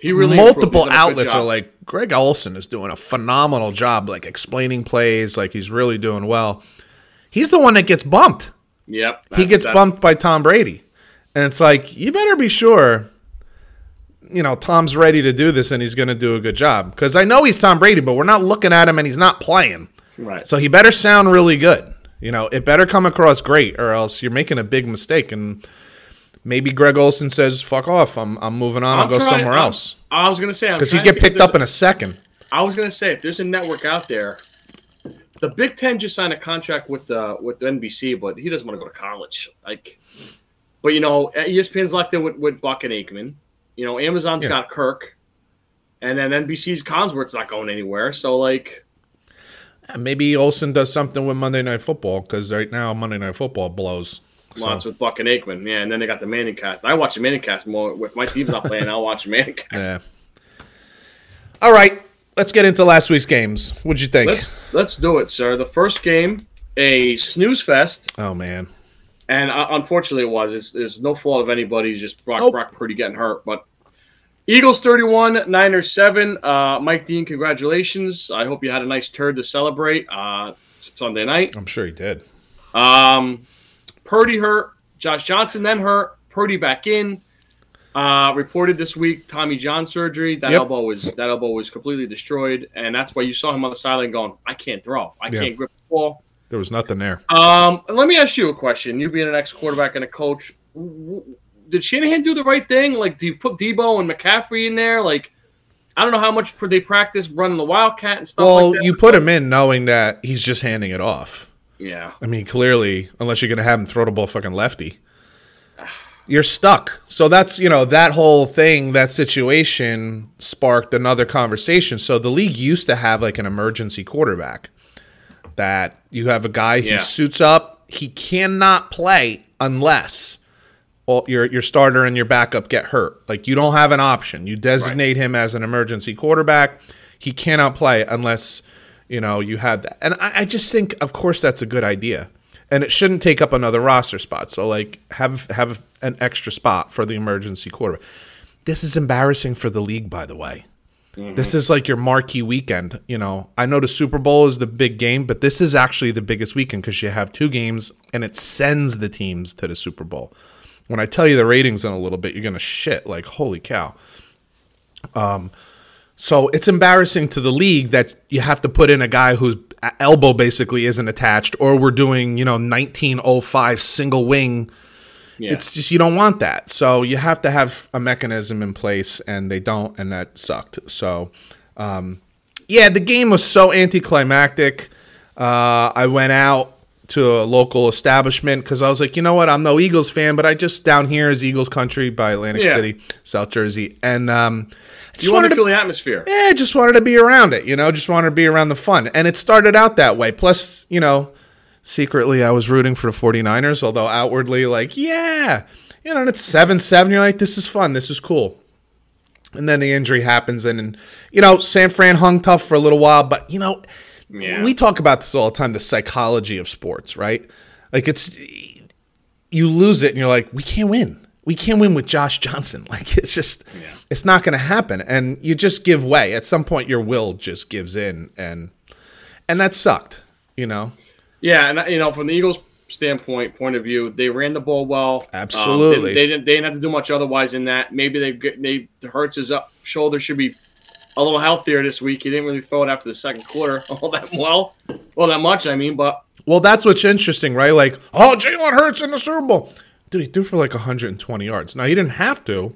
He really multiple done a good outlets are like Greg Olsen is doing a phenomenal job, like explaining plays, like he's really doing well. He's the one that gets bumped. Yep, he gets bumped by Tom Brady, and it's like you better be sure. You know, Tom's ready to do this, and he's going to do a good job. Because I know he's Tom Brady, but we're not looking at him, and he's not playing. Right. So he better sound really good. You know, it better come across great, or else you're making a big mistake. And maybe Greg Olsen says, "Fuck off! I'm I'm moving on. I'll I'm go trying- somewhere I'm- else." I was gonna say Because he'd get picked up in a second. I was gonna say if there's a network out there, the Big Ten just signed a contract with the with the NBC, but he doesn't want to go to college. Like, but you know, ESPN's locked in with, with Buck and Aikman. You know, Amazon's Yeah. got Kirk, and then NBC's Collinsworth's not going anywhere. So like, maybe Olsen does something with Monday Night Football because right now Monday Night Football blows. So- lots with Buck and Aikman. Yeah, and then they got the Manning cast. I watch the Manning cast more. If my team's not playing, I'll watch the Manning cast. Yeah. All right, let's get into last week's games. What'd you think? Let's let's do it, sir. The first game, a snooze fest. oh man, And uh, unfortunately, it was. It's, it's no fault of anybody's. Just Brock, Nope. Brock Purdy getting hurt. But Eagles 31, Niners 7. Uh, Mike Dean, congratulations. I hope you had a nice turd to celebrate uh, Sunday night. I'm sure he did. Um, Purdy hurt. Josh Johnson then hurt. Purdy back in. Uh, reported this week Tommy John surgery. That Yep. elbow was that elbow was completely destroyed, and that's why you saw him on the sideline going, "I can't throw. I Yeah. can't grip the ball." There was nothing there. Um, let me ask you a question. You being an ex quarterback and a coach, did Shanahan do the right thing? Like, do you put Deebo and McCaffrey in there? Like, I don't know how much they practice running the Wildcat and stuff Well, like that. you put him in knowing that he's just handing it off. yeah, I mean, clearly, unless you're going to have him throw the ball fucking lefty, you're stuck. So that's, you know, that whole thing, that situation sparked another conversation. So the league used to have like an emergency quarterback that you have a guy Yeah. who suits up, he cannot play unless all, your your starter and your backup get hurt. Like you don't have an option. You designate him as an emergency quarterback. He cannot play unless you know you had that. And I, I just think, of course, that's a good idea. And it shouldn't take up another roster spot. So like have have an extra spot for the emergency quarterback. This is embarrassing for the league, by the way. This is like your marquee weekend. You know, I know the Super Bowl is the big game, but this is actually the biggest weekend because you have two games and it sends the teams to the Super Bowl. When I tell you the ratings in a little bit, you're gonna shit like holy cow. Um, so it's embarrassing to the league that you have to put in a guy whose elbow basically isn't attached, or we're doing you know 1905 single wing. Yeah. It's just you don't want that. So you have to have a mechanism in place, and they don't, and that sucked. So, um, yeah, the game was so anticlimactic. Uh, I went out to a local establishment because I was like, you know what, I'm no Eagles fan, but I just down here is Eagles country by Atlantic Yeah. City, South Jersey, and um, just you want wanted to to feel the atmosphere. yeah, just wanted to be around it, you know, just wanted to be around the fun. And it started out that way. Plus, you know, secretly I was rooting for the 49ers, although outwardly, like, yeah, you know, and it's 7 7. You're like, this is fun. This is cool. And then the injury happens. And, and, you know, San Fran hung tough for a little while. But, you know, Yeah. we talk about this all the time the psychology of sports, right? Like, it's, you lose it and you're like, we can't win. We can't win with Josh Johnson. Like it's just, it's not going to happen, and you just give way. At some point, your will just gives in, and and that sucked. You know, Yeah, and you know, from the Eagles' standpoint, point of view, they ran the ball well. Um, Absolutely. they, they didn't. They didn't have to do much otherwise in that. Maybe they get they Hurts' up shoulder should be a little healthier this week. He didn't really throw it after the second quarter all that well, all that much. I mean, but well, that's what's interesting, right? Like, oh, Jalen Hurts in the Super Bowl, dude. He threw for like 120 yards. Now he didn't have to,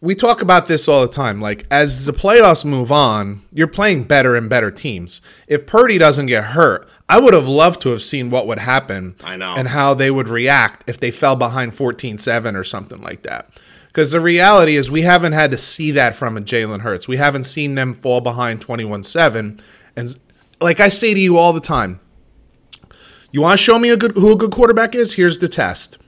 we talk about this all the time. Like, as the playoffs move on, you're playing better and better teams. If Purdy doesn't get hurt, I would have loved to have seen what would happen. I know. And how they would react if they fell behind 14 7 or something like that. Because the reality is, we haven't had to see that from a Jalen Hurts. We haven't seen them fall behind 21 7. And like I say to you all the time, you want to show me a good, who a good quarterback is? Here's the test.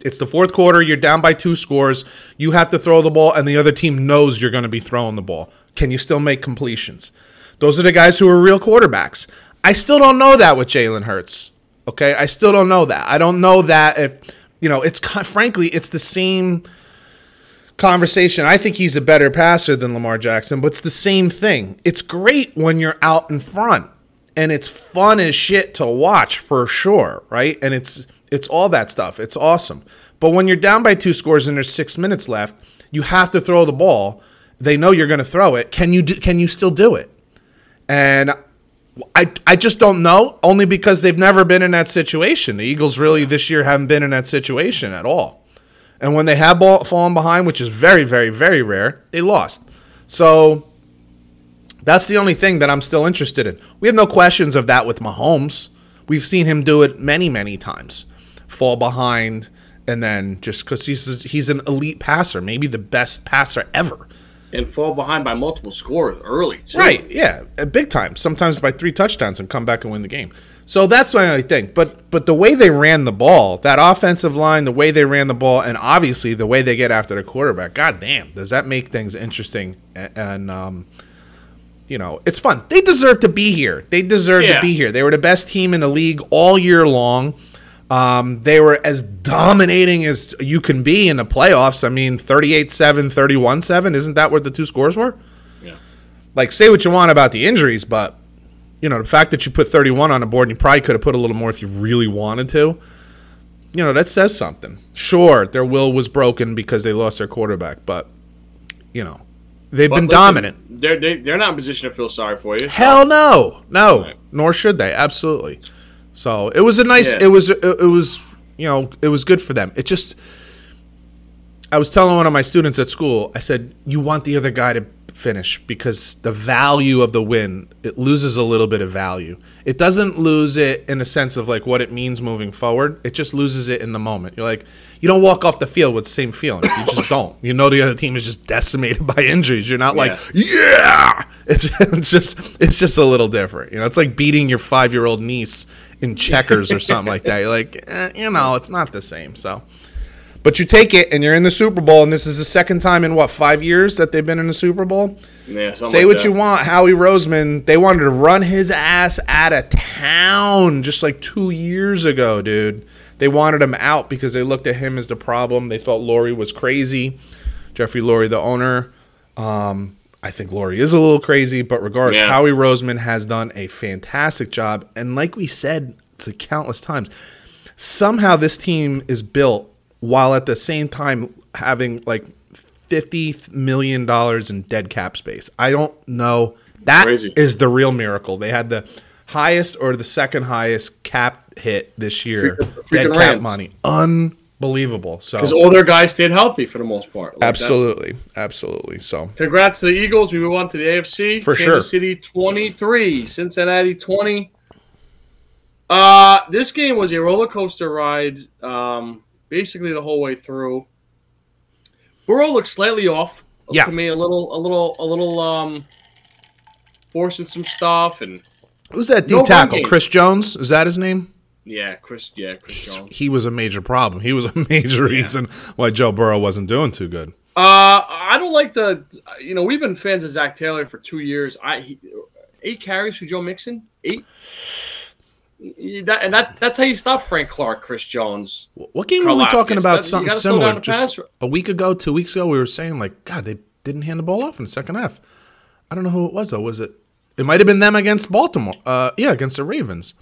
It's the fourth quarter. You're down by two scores. You have to throw the ball, and the other team knows you're going to be throwing the ball. Can you still make completions? Those are the guys who are real quarterbacks. I still don't know that with Jalen Hurts. Okay, I still don't know that. I don't know that if you know. It's frankly, it's the same conversation. I think he's a better passer than Lamar Jackson, but it's the same thing. It's great when you're out in front and it's fun as shit to watch for sure, right? And it's it's all that stuff. It's awesome. But when you're down by two scores and there's 6 minutes left, you have to throw the ball. They know you're going to throw it. Can you do, can you still do it? And I, I just don't know, only because they've never been in that situation. The Eagles really this year haven't been in that situation at all. And when they have ball, fallen behind, which is very, very, very rare, they lost. So that's the only thing that I'm still interested in. We have no questions of that with Mahomes. We've seen him do it many, many times. Fall behind, and then just because he's he's an elite passer, maybe the best passer ever. and fall behind by multiple scores early. Too. Right. Yeah. uh, Big time. Sometimes by three touchdowns and come back and win the game. So that's my only thing. But but the way they ran the ball, that offensive line, the way they ran the ball, and obviously the way they get after the quarterback. God damn, does that make things interesting? A- And um, you know, it's fun. They deserve to be here. They deserve to be here. They were the best team in the league all year long. Um, they were as dominating as you can be in the playoffs. I mean, 38 7, 31 7. Isn't that what the two scores were? Yeah. like say what you want about the injuries, but you know the fact that you put 31 on the board and you probably could have put a little more if you really wanted to. You know that says something. Sure, their will was broken because they lost their quarterback, but you know they've But been listen, dominant. They're they, they're not in a position to feel sorry for you. so- Hell no, no, Right. nor should they. Absolutely. So it was a nice. Yeah. It was. It, it was. You know, it was good for them. It just. I was telling one of my students at school. I said, "You want the other guy to finish because the value of the win it loses a little bit of value. It doesn't lose it in the sense of like what it means moving forward. It just loses it in the moment. You're like, you don't walk off the field with the same feeling. You just don't. You know the other team is just decimated by injuries. You're not like, yeah. It's, it's just it's just a little different. You know, it's like beating your five year old niece in checkers or something like that. You're like, eh, you know, it's not the same. So. But you take it, and you're in the Super Bowl, and this is the second time in what five years that they've been in the Super Bowl. Yeah, Say like what that. you want, Howie Roseman. They wanted to run his ass out of town just like two years ago, dude. They wanted him out because they looked at him as the problem. They thought Lurie was crazy. Jeffrey Lurie, the owner. Um, I think Lurie is a little crazy, but regardless, Yeah. Howie Roseman has done a fantastic job. And like we said to countless times, somehow this team is built while at the same time having like fifty million dollars in dead cap space. I don't know. That is Crazy. the real miracle. They had the highest or the second highest cap hit this year. Freaking- dead freaking cap Rams. money, unbelievable. So Because all their guys stayed healthy for the most part. Like, absolutely, absolutely. So Congrats to the Eagles. We move on to the AFC. For Kansas sure. City 23, Cincinnati 20. Uh, this game was a roller coaster ride um, basically the whole way through. Burrow looked slightly off Yeah. to me, a little, a little, a little um, forcing some stuff, and who's that D No tackle? Chris Jones is that his name? Yeah, Chris, yeah, Chris Jones. He was a major problem. He was a major reason why Joe Burrow wasn't doing too good. Uh, I don't like the. You know, we've been fans of Zac Taylor for two years. I he, eight carries for Joe Mixon. Eight. That, and that, that's how you stop Frank Clark, Chris Jones. What game were we talking That- about? you Something similar. Just a week ago, two weeks ago, we were saying like, God, they didn't hand the ball off in the second half. I don't know who it was though. Was it? It might have been them against Baltimore. Uh, yeah, against the Ravens,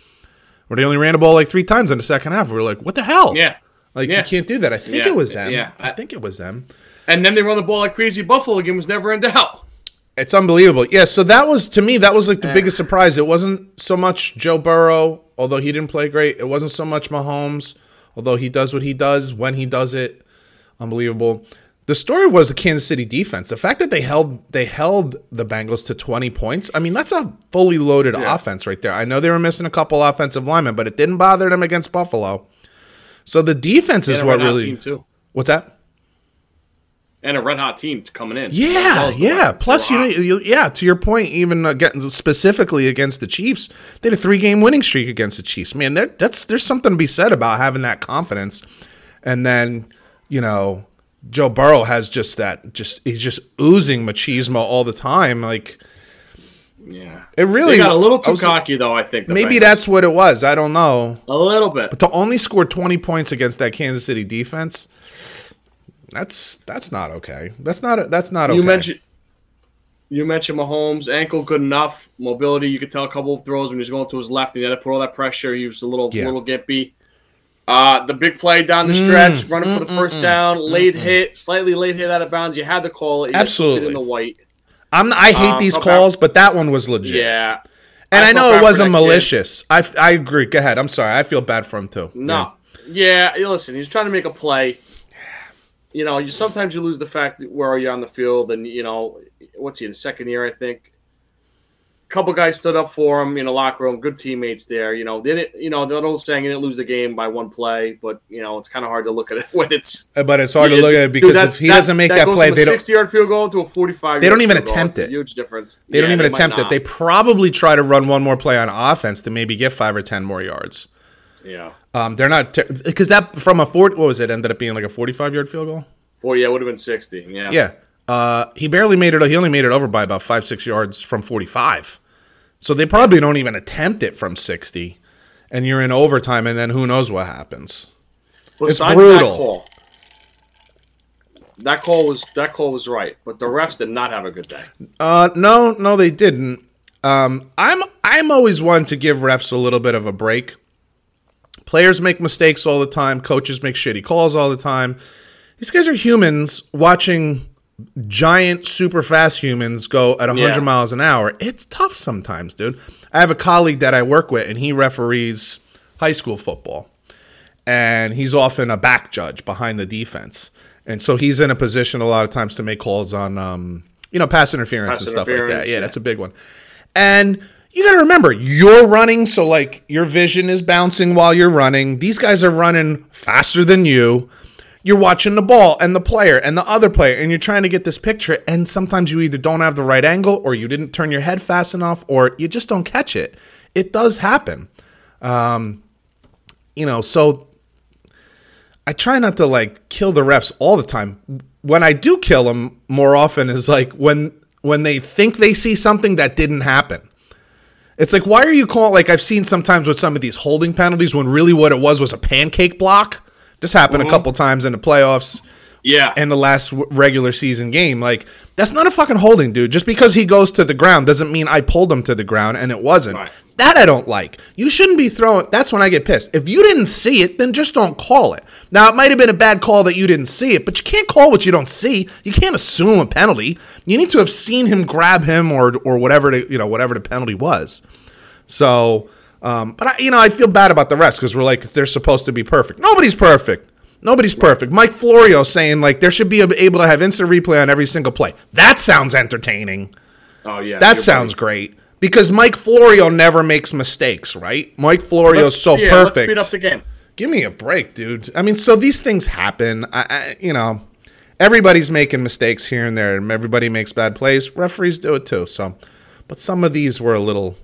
where they only ran the ball like three times in the second half. We were like, what the hell? Yeah. like yeah. you can't do that. I think Yeah, it was them. yeah. I think it was them. And then they run the ball like crazy. Buffalo game was never in doubt. It's unbelievable. Yeah, so that was to me that was like the biggest surprise. It wasn't so much Joe Burrow, although he didn't play great. It wasn't so much Mahomes, although he does what he does when he does it. Unbelievable. The story was the Kansas City defense. The fact that they held they held the Bengals to 20 points. I mean, that's a fully loaded offense right there. I know they were missing a couple offensive linemen, but it didn't bother them against Buffalo. So the defense is what really team too. What's that? And a red hot team coming in. Yeah, well as the yeah. Plus, you know, you, yeah. To your point, even uh, getting specifically against the Chiefs, they had a three-game winning streak against the Chiefs. Man, that's there's something to be said about having that confidence. And then, you know, Joe Burrow has just that, just he's just oozing machismo all the time. Like yeah. it really They got a little too was- cocky though. I think Maybe Bengals. that's what it was. I don't know. a little bit. But to only score 20 points against that Kansas City defense, that's that's not okay. That's not that's not okay. You mentioned you mentioned Mahomes ankle good enough mobility. You could tell a couple of throws when he was going to his left. He had to put all that pressure. He was a little Yeah. little gimpy. Uh, the big play down the Mm, stretch, running for the first down, late hit, slightly late hit out of bounds. You had to call it. You Absolutely. in the white. I'm I hate Um, these calls, but that one was legit. Yeah, And I, felt know it wasn't kid. malicious. I, I agree. Go ahead. I'm sorry. I feel bad for him too. No. Yeah, you listen, he's trying to make a play. You know, you sometimes you lose the fact that where are you on the field, and you know, what's he in second year, I think. Couple guys stood up for him in the locker room, good teammates there. You know, they didn't. You know, the old saying, "You didn't lose the game by one play," but you know, it's kind of hard to look at it when it's. But it's hard to look at it because that- if he doesn't make that, goes play, from a they don't. sixty-yard field goal to a forty-five. They don't even attempt it. huge difference. They don't even might attempt it. They probably try to run one more play on offense to maybe get five or ten more yards. yeah, Um, they're not because that from a four. What was it? Ended up being like a forty-five yard field goal. forty. Yeah, would have been sixty. Yeah, Yeah. Uh, he barely made it. He only made it over by about five, six yards from 45. So they probably don't even attempt it from 60. And you're in overtime, and then who knows what happens. Besides brutal. That call, that call was that call was right, but the refs did not have a good day. Uh, no, no, they didn't. Um, I'm I'm always one to give refs a little bit of a break. Players make mistakes all the time. Coaches make shitty calls all the time. These guys are humans watching giant, super fast humans go at 100 Yeah. miles an hour. It's tough sometimes, dude. I have a colleague that I work with, and he referees high school football. And he's often a back judge behind the defense. And so he's in a position a lot of times to make calls on, um, you know, pass interference Pass and stuff like that. Yeah, yeah. that's a big one. And you got to remember, you're running, so like your vision is bouncing while you're running. These guys are running faster than you. You're watching the ball and the player and the other player, and you're trying to get this picture. And sometimes you either don't have the right angle, or you didn't turn your head fast enough, or you just don't catch it. It does happen. Um, you know, so I try not to like kill the refs all the time. When I do kill them, more often is like when when they think they see something that didn't happen. It's like why are you calling? Like I've seen sometimes with some of these holding penalties when really what it was was a pancake block. This happened a mm-hmm. couple times in the playoffs Yeah. in the last w- regular season game. Like that's not a fucking holding, dude. Just because he goes to the ground doesn't mean I pulled him to the ground and it wasn't. Right. That I don't like. You shouldn't be throwing. That's when I get pissed. If you didn't see it, then just don't call it. Now it might have been a bad call that you didn't see it, but you can't call what you don't see. You can't assume a penalty. You need to have seen him grab him or or whatever the, you know whatever the penalty was. So, um, but I, you know, I feel bad about the rest because we're like they're supposed to be perfect. Nobody's perfect. Nobody's perfect. Mike Florio saying like there should be able to have instant replay on every single play. That sounds entertaining. oh yeah. That sounds right. great because Mike Florio never makes mistakes, right? Mike Florio's Let's- so yeah, Let's perfect. speed up the game. Give me a break, dude. I mean, so these things happen. I, I, you know, everybody's making mistakes here and there, and everybody makes bad plays. Referees do it too. So, but some of these were a little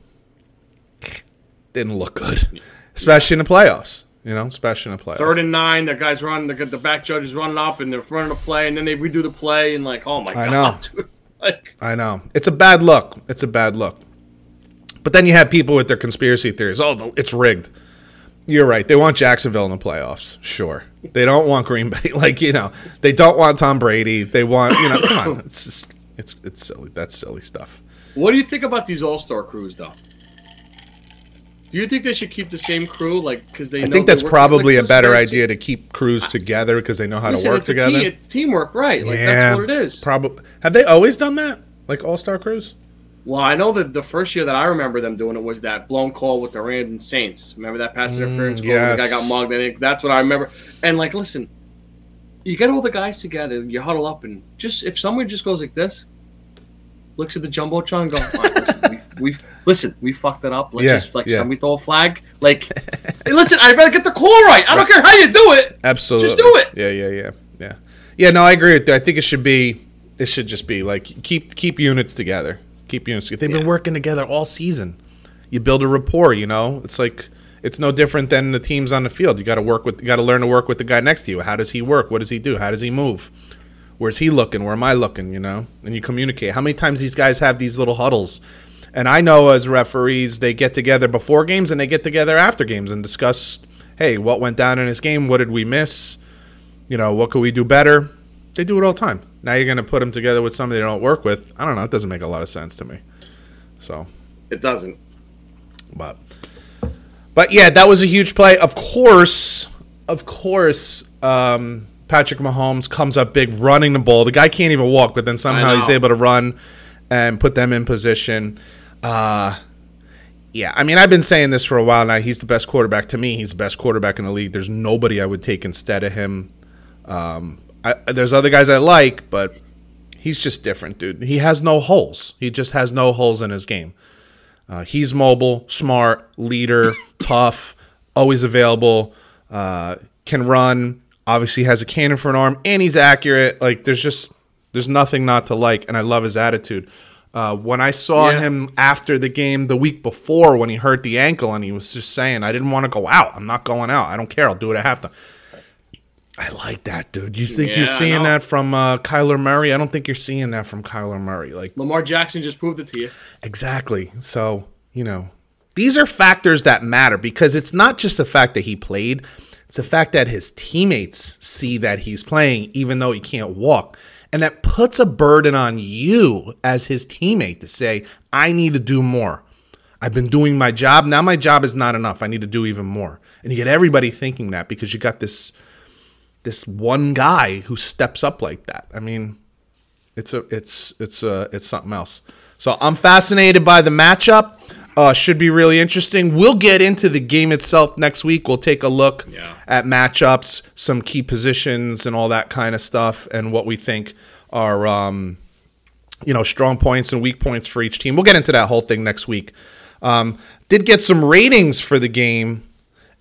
didn't look good, especially in the playoffs. You know, especially in the playoffs. Third and nine, the guys run, the, the back judge is running up, and they're running a play, and then they redo the play, and like, oh my I god, know. like, I know. It's a bad look. It's a bad look. But then you have people with their conspiracy theories. Oh, the- it's rigged. You're right. They want Jacksonville in the playoffs. Sure. They don't want Green Bay. Like, you know, they don't want Tom Brady. They want, you know, come on. It's just, it's, it's silly. That's silly stuff. what do you think about these All Star crews, though? Do you think they should keep the same crew, like, because they? I think that's probably like, a better idea to keep crews together because they know how Listen, to work it's together. team- it's teamwork, right? Like that's what it is. Probably. Have they always done that? Like All Star crews? Well, I know that the first year that I remember them doing it was that blown call with the Rams and Saints. Remember that pass interference call? where The guy Mm, got mugged. Think that's what I remember. And like, listen, you get all the guys together, you huddle up, and just if someone just goes like this, looks at the jumbotron, and go, "All right, listen, we've, we've listen, we fucked it up. Let's Yeah, just like yeah. somebody throw a flag. Like, hey, listen, I better get the call right. I don't care how you do it. Absolutely. Just do it. Yeah, yeah, yeah, yeah. Yeah, no, I agree with that. I think it should be. It should just be like keep keep units together. Keep units. They've been working together all season. You build a rapport. You know, it's like it's no different than the teams on the field. You got to work with. You got to learn to work with the guy next to you. How does he work? What does he do? How does he move? Where's he looking? Where am I looking? You know, and you communicate. How many times these guys have these little huddles? And I know as referees, they get together before games and they get together after games and discuss, hey, what went down in this game? What did we miss? You know, what could we do better? They do it all the time. Now you're going to put them together with somebody they don't work with. I don't know. It doesn't make a lot of sense to me. So, It doesn't. but, but yeah, that was a huge play. Of course, of course, um, Patrick Mahomes comes up big, running the ball. The guy can't even walk, but then somehow he's able to run and put them in position. Uh, yeah, I mean, I've been saying this for a while now. He's the best quarterback to me. He's the best quarterback in the league. There's nobody I would take instead of him. Um, I, there's other guys I like, but he's just different, dude. He has no holes. He just has no holes in his game. Uh, he's mobile, smart, leader, tough, always available, uh, can run. Obviously, has a cannon for an arm, and he's accurate. Like there's just there's nothing not to like, and I love his attitude. Uh, when I saw Yeah. him after the game the week before when he hurt the ankle and he was just saying, "I didn't want to go out. I'm not going out. I don't care. I'll do it at halftime." I like that, dude. You think you're seeing that from uh, Kyler Murray? I don't think you're seeing that from Kyler Murray. Like Lamar Jackson just proved it to you. Exactly. So, you know, these are factors that matter because it's not just the fact that he played, it's the fact that his teammates see that he's playing even though he can't walk. And that puts a burden on you as his teammate to say, I need to do more. I've been doing my job. Now my job is not enough. I need to do even more. And you get everybody thinking that because you got this this one guy who steps up like that. I mean, it's a it's it's uh it's something else. So I'm fascinated by the matchup. Uh, should be really interesting. We'll get into the game itself next week. We'll take a look Yeah. at matchups, some key positions, and all that kind of stuff, and what we think are um, you know strong points and weak points for each team. We'll get into that whole thing next week. Um, did get some ratings for the game,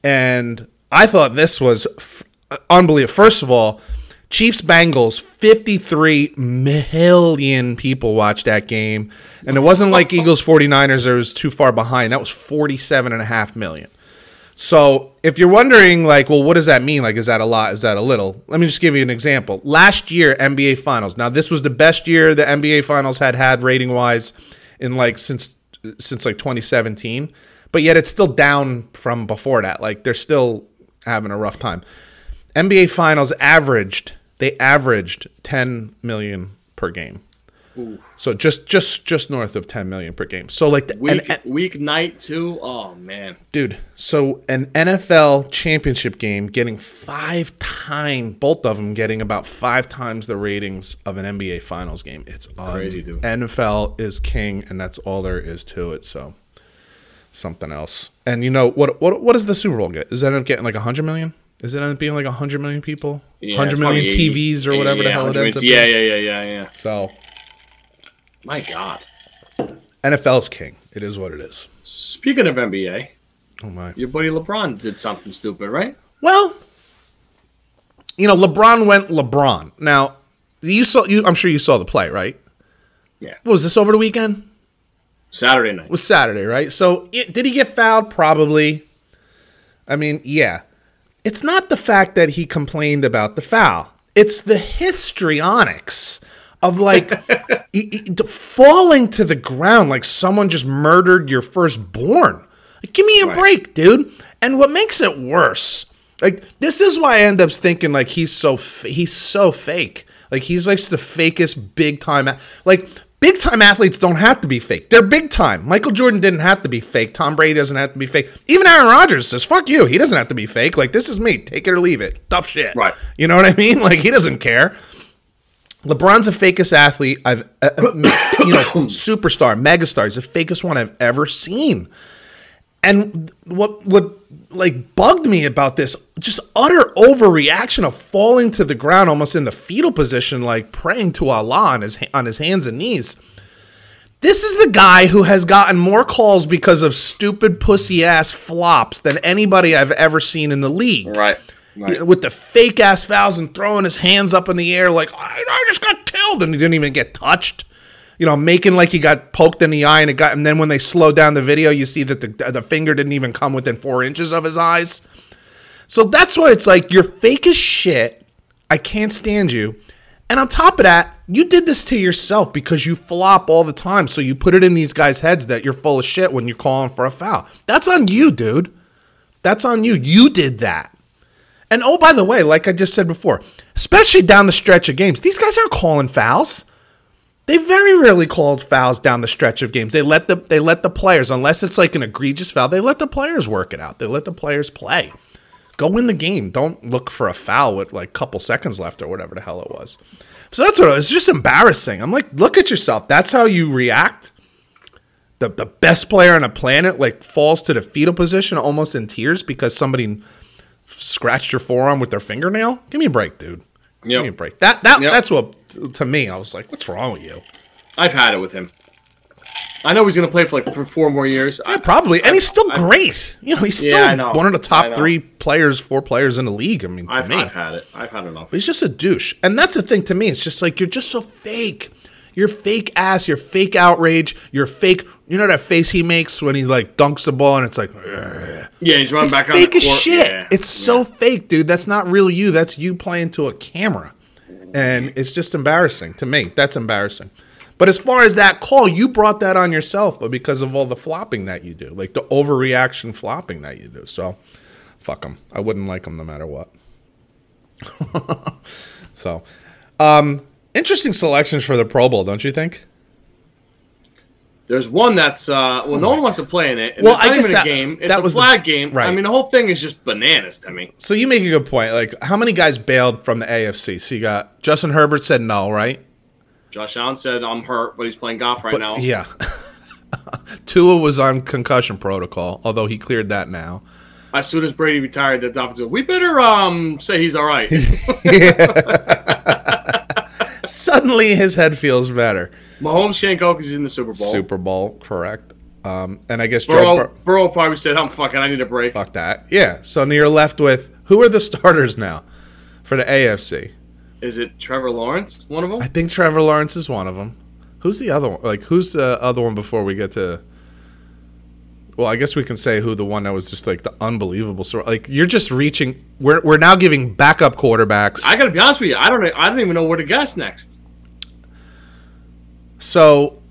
and I thought this was f- unbelievable. First of all, Chiefs Bengals, 53 million people watched that game. And it wasn't like Eagles 49ers, it was too far behind. That was 47.5 million. So if you're wondering, like, well, what does that mean? Like, is that a lot? Is that a little? Let me just give you an example. Last year, NBA Finals. Now, this was the best year the NBA Finals had had rating wise in like since since like 2017. But yet, it's still down from before that. Like, they're still having a rough time. NBA Finals averaged they averaged 10 million per game. So just just just north of 10 million per game. So like the, Week an- week night too. Oh man. dude, so an NFL championship game getting 5 times both of them getting about 5 times the ratings of an NBA finals game. It's Crazy, dude. NFL is king and that's all there is to it. So something else. And you know what what what does the Super Bowl get? Does that end up getting like 100 million? Is it end up being like 100 million people? Yeah, 100 million TVs or whatever the hell it 100 ends up Yeah, being? yeah, yeah, yeah, yeah. So My God. NFL's king. It is what it is. Speaking of NBA, Oh my. your buddy LeBron did something stupid, right? Well, you know, LeBron went LeBron. Now, you saw you I'm sure you saw the play, right? Yeah. What was this over the weekend? Saturday night. It was Saturday, right? So, it, did he get fouled? Probably. I mean, yeah. It's not the fact that he complained about the foul. It's the histrionics of like he- he- falling to the ground like someone just murdered your firstborn. Like, give me a Right. break, dude. And what makes it worse, like this is why I end up thinking like he's so f- he's so fake. Like he's like the fakest big time. Like big time athletes don't have to be fake. They're big time. Michael Jordan didn't have to be fake. Tom Brady doesn't have to be fake. Even Aaron Rodgers says, "Fuck you." He doesn't have to be fake. Like this is me. Take it or leave it. Tough shit. Right. You know what I mean? Like he doesn't care. LeBron's the fakest athlete I've, uh, uh, you know, superstar, megastar. He's the fakest one I've ever seen. And what what like bugged me about this just utter overreaction of falling to the ground almost in the fetal position, like praying to Allah on his on his hands and knees. This is the guy who has gotten more calls because of stupid pussy ass flops than anybody I've ever seen in the league Right. Right. with the fake ass fouls and throwing his hands up in the air like I, I just got killed and he didn't even get touched. You know, making like he got poked in the eye and it got and then when they slow down the video, you see that the the finger didn't even come within four inches of his eyes. So that's why it's like you're fake as shit. I can't stand you. And on top of that, you did this to yourself because you flop all the time. So you put it in these guys' heads that you're full of shit when you're calling for a foul. That's on you, dude. That's on you. You did that. And oh, by the way, like I just said before, especially down the stretch of games, these guys aren't calling fouls. They very rarely called fouls down the stretch of games. They let the they let the players, unless it's like an egregious foul, they let the players work it out. They let the players play. Go win the game. Don't look for a foul with like a couple seconds left or whatever the hell it was. So that's what it was. It's just embarrassing. I'm like, look at yourself. That's how you react. The the best player on the planet like falls to the fetal position almost in tears because somebody scratched your forearm with their fingernail. Give me a break, dude. Give me a break. That that Yep. that's what to me. I was like, what's wrong with you? I've had it with him. I know he's going to play for like th- four more years. I, Probably, and he's still I- great. You know, he's still Yeah, know. one of the top three players, four players in the league. I mean, to I've, me, I've had it. I've had enough. he's just a douche, and that's the thing to me. It's just like you're just so fake. You're fake ass. You're fake outrage. You're fake. You know that face he makes when he like dunks the ball, and it's like. "Ugh." Yeah, he's running It's back on fake the as court. shit. Yeah, It's so fake, dude. That's not real you. That's you playing to a camera. And it's just embarrassing to me. That's embarrassing. But as far as that call, you brought that on yourself but because of all the flopping that you do, like the overreaction flopping that you do. So, fuck them. I wouldn't like them no matter what. so, um, interesting selections for the Pro Bowl, don't you think? There's one that's uh, well, no one wants to play in it. And Well, it's I not guess even that- a game. It's a was the- flag game. right. I mean, the whole thing is just bananas to me. So you make a good point. Like, how many guys bailed from the AFC? So you got Justin Herbert said no, right? Josh Allen said I'm hurt, but he's playing golf right But now. yeah, Tua was on concussion protocol, although he cleared that now. As soon as Brady retired, the Dolphins said, we better um say he's all right. Suddenly, his head feels better. Mahomes can't go because he's in the Super Bowl. Super Bowl, correct? Um, and I guess. Burrow, Bur- Burrow probably said, I'm fucking, I need a break. fuck that. Yeah. So now you're left with who are the starters now for the AFC? Is it Trevor Lawrence, one of them? I think Trevor Lawrence is one of them. Who's the other one? Like, who's the other one before we get to? Well, I guess we can say who the one that was just like the unbelievable sort. Like, you're just reaching. We're we're now giving backup quarterbacks. I gotta be honest with you, I don't I don't even know where to guess next. So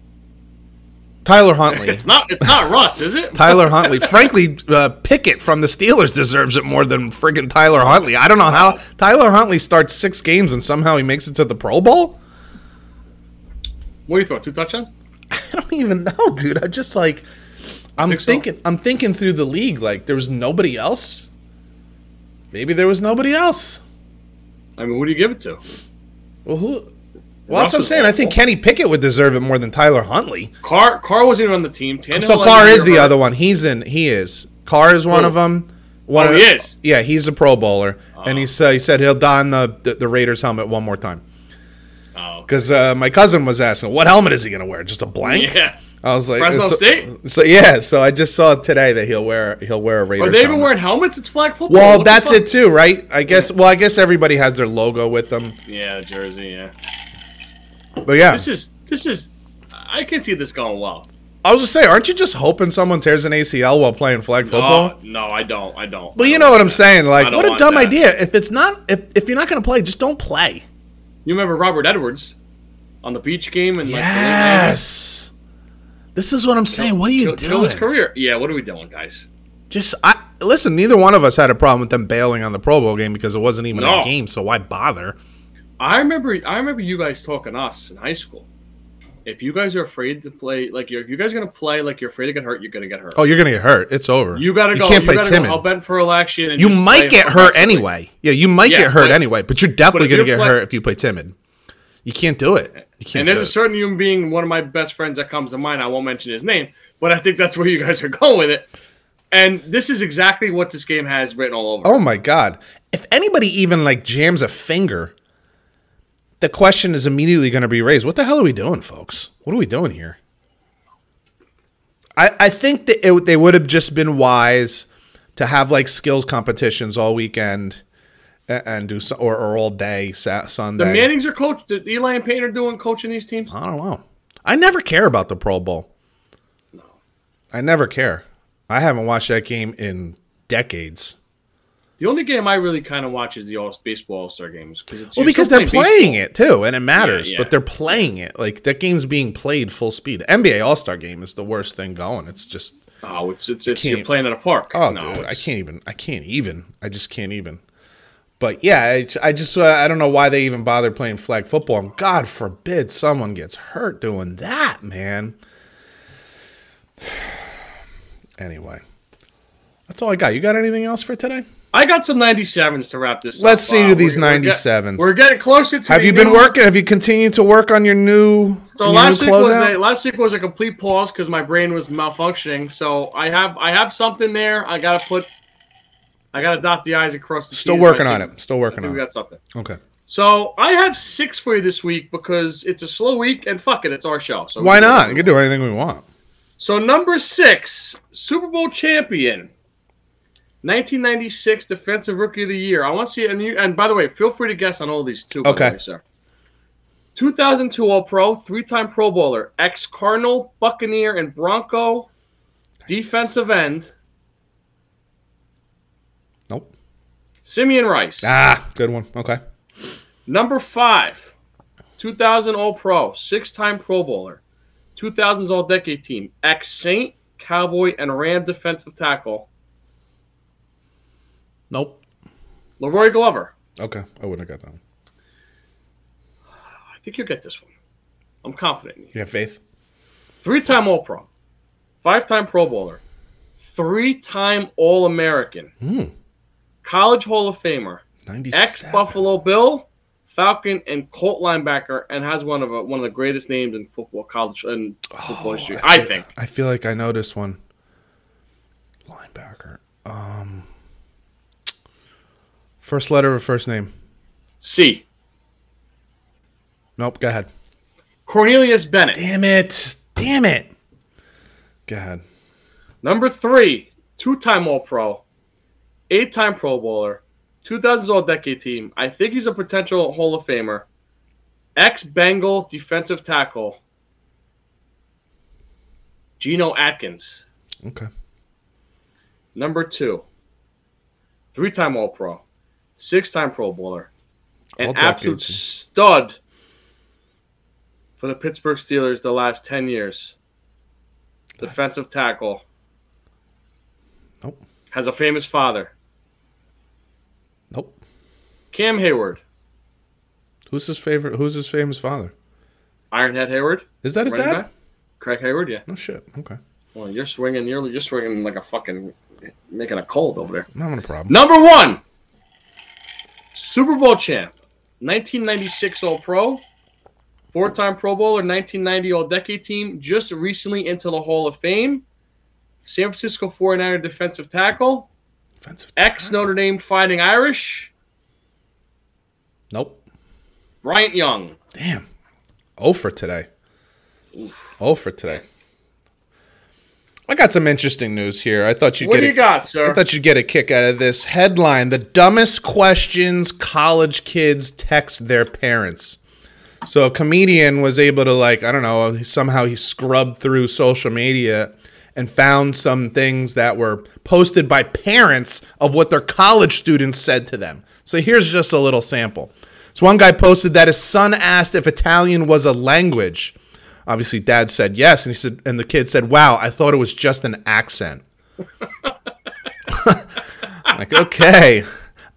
Tyler Huntley. It's not. It's not Russ, is it? Tyler Huntley. Frankly, uh, Pickett from the Steelers deserves it more than friggin' Tyler Huntley. I don't know how Tyler Huntley starts six games and somehow he makes it to the Pro Bowl. What do you throw? Two touchdowns? I don't even know, dude. I'm just like, I'm so. thinking, I'm thinking through the league. Like there was nobody else. Maybe there was nobody else. I mean, who do you give it to? Well, who? Well, that's what I'm saying. I think. Kenny Pickett would deserve it more than Tyler Huntley. Carr. Carr wasn't even on the team. Tannehill So Carr is the hurt. other one. He's in. He is. Carr is one Who? of them. One Oh, of he is? Yeah, he's a Pro Bowler, and he said he said he'll don the, the the Raiders helmet one more time. Oh, okay. Because uh, my cousin was asking, what helmet is he gonna wear? Just a blank? yeah. I was like, Fresno so, State? So yeah, so I just saw today that he'll wear he'll wear a Raiders. Are they even helmet. wearing helmets? It's flag football. Well, What that's it too, right? I guess. Well, I guess everybody has their logo with them, Yeah, jersey. Yeah. but yeah, This is. This is. I can see this going well. I was just saying, aren't you just hoping someone tears an ACL while playing flag football? Oh, no, I don't. I don't. But I you don't know what I'm saying. Like, what a dumb that. idea. If it's not, if, if you're not going to play, just don't play. You remember Robert Edwards on the beach game and like the late 90s? Yes. This is what I'm saying. What are you Kill, kill his doing? career. Yeah, what are we doing, guys? Just I listen. Neither one of us had a problem with them bailing on the Pro Bowl game because it wasn't even No. a game. So why bother? I remember. I remember you guys talking us in high school. If you guys are afraid to play, like you're, if you guys are gonna play like you're afraid to get hurt, you're gonna get hurt. Oh, you're gonna get hurt. It's over. you gotta go. You can't you play gotta timid. go hell bent for election. And you might get hurt anyway. Yeah, you might Yeah, get hurt but- anyway, but you're definitely if gonna get play- hurt if you play timid. You can't do it. Can't And there's a certain human being, one of my best friends that comes to mind. I won't mention his name, but I think that's where you guys are going with it. And this is exactly what this game has written all over. Oh my god! If anybody even like jams a finger, the question is immediately going to be raised. What the hell are we doing, folks? What are we doing here? I I think that it, they would have just been wise to have like skills competitions all weekend and, do so, or, or all day Sunday. the Mannings are coach. The Eli and Peyton are doing coaching these teams. I don't know. I never care about the Pro Bowl. No. I never care. I haven't watched that game in decades. The only game I really kind of watch is the All Baseball All Star games because it's Well, because they're playing it too, and it matters. Yeah, yeah. But they're playing it like that game's being played full speed. NBA All Star Game is the worst thing going. It's just Oh, it's it's, it's you're playing at a park. oh, no, dude, I can't even. I can't even. I just can't even. But yeah, I, I just uh, I don't know why they even bother playing flag football. And God forbid someone gets hurt doing that, man. Anyway, that's all I got. You got anything else for today? I got some 97s to wrap this. Up. Let's up. see Uh, these we're- we're 97s. We're getting closer to. Have you been working? Have you continued to work on your new? So your last new week was a last week was a complete pause because my brain was malfunctioning. So I have I have something there. I gotta put. I gotta dot the i's and cross the Still t's. working on think- it. Still working on we got something. Okay. So I have six for you this week because it's a slow week and fuck it, it's our show. So Why not? We can do anything we want. So number six, Super Bowl champion, 1996 Defensive Rookie of the Year. I want to see and you. And by the way, feel free to guess on all these too. Okay. way, sir. 2002 All Pro, three-time Pro Bowler, ex-Cardinal, Buccaneer, and Bronco, defensive end, Nope. Simeon Rice. Ah, good one. Okay. Number five, 2000 All Pro, six-time Pro Bowler, 2000s All Decade Team, ex-Saint, Cowboy, and Ram defensive tackle, Nope. La'Roi Glover. Okay. I wouldn't have got that one. I think you'll get this one. I'm confident in you. You have faith? Three time All Pro, five time Pro Bowler, three time All American, College Hall of Famer, ex Buffalo Bill, Falcon, and Colt linebacker, and has one of a, one of the greatest names in football college and football history. I feel- think. I feel like I know this one. Linebacker. Um. First letter of first name. C. Nope. Go ahead. Cornelius Bennett. Damn it. Damn it. Go ahead. Number three, two time All Pro, eight time Pro Bowler, 2000s All Decade Team. I think he's a potential Hall of Famer. Ex Bengal defensive tackle, Geno Atkins. Okay. Number two, three time All Pro, six time Pro Bowler, an absolute stud for the Pittsburgh Steelers the last 10 years. defensive tackle, Nope. has a famous father. Cam Heyward, Who's his favorite? Who's his famous father? Ironhead Heyward, Is that his dad? back. Craig Heyward, yeah. Oh shit. Okay. Well, you're swinging. You're you're swinging like a fucking making a cold over there. Having a problem. Number one, Super Bowl champ, 1996 All Pro, four-time Pro Bowler, 1990 All Decade Team, just recently into the Hall of Fame. San Francisco 49er defensive tackle, Offensive. ex Notre Dame Fighting Irish, Nope. Bryant Young. Damn. Oh for today. Oh for today. I got some interesting news here. I thought you'd What get do a- you got, sir? I thought you'd get a kick out of this headline: "The dumbest questions college kids text their parents." So a comedian was able to like I don't know somehow he scrubbed through social media and found some things that were posted by parents of what their college students said to them. So here's just a little sample. So one guy posted that his son asked if Italian was a language. Obviously, dad said yes, and he said, and the kid said, "Wow, I thought it was just an accent." like, okay.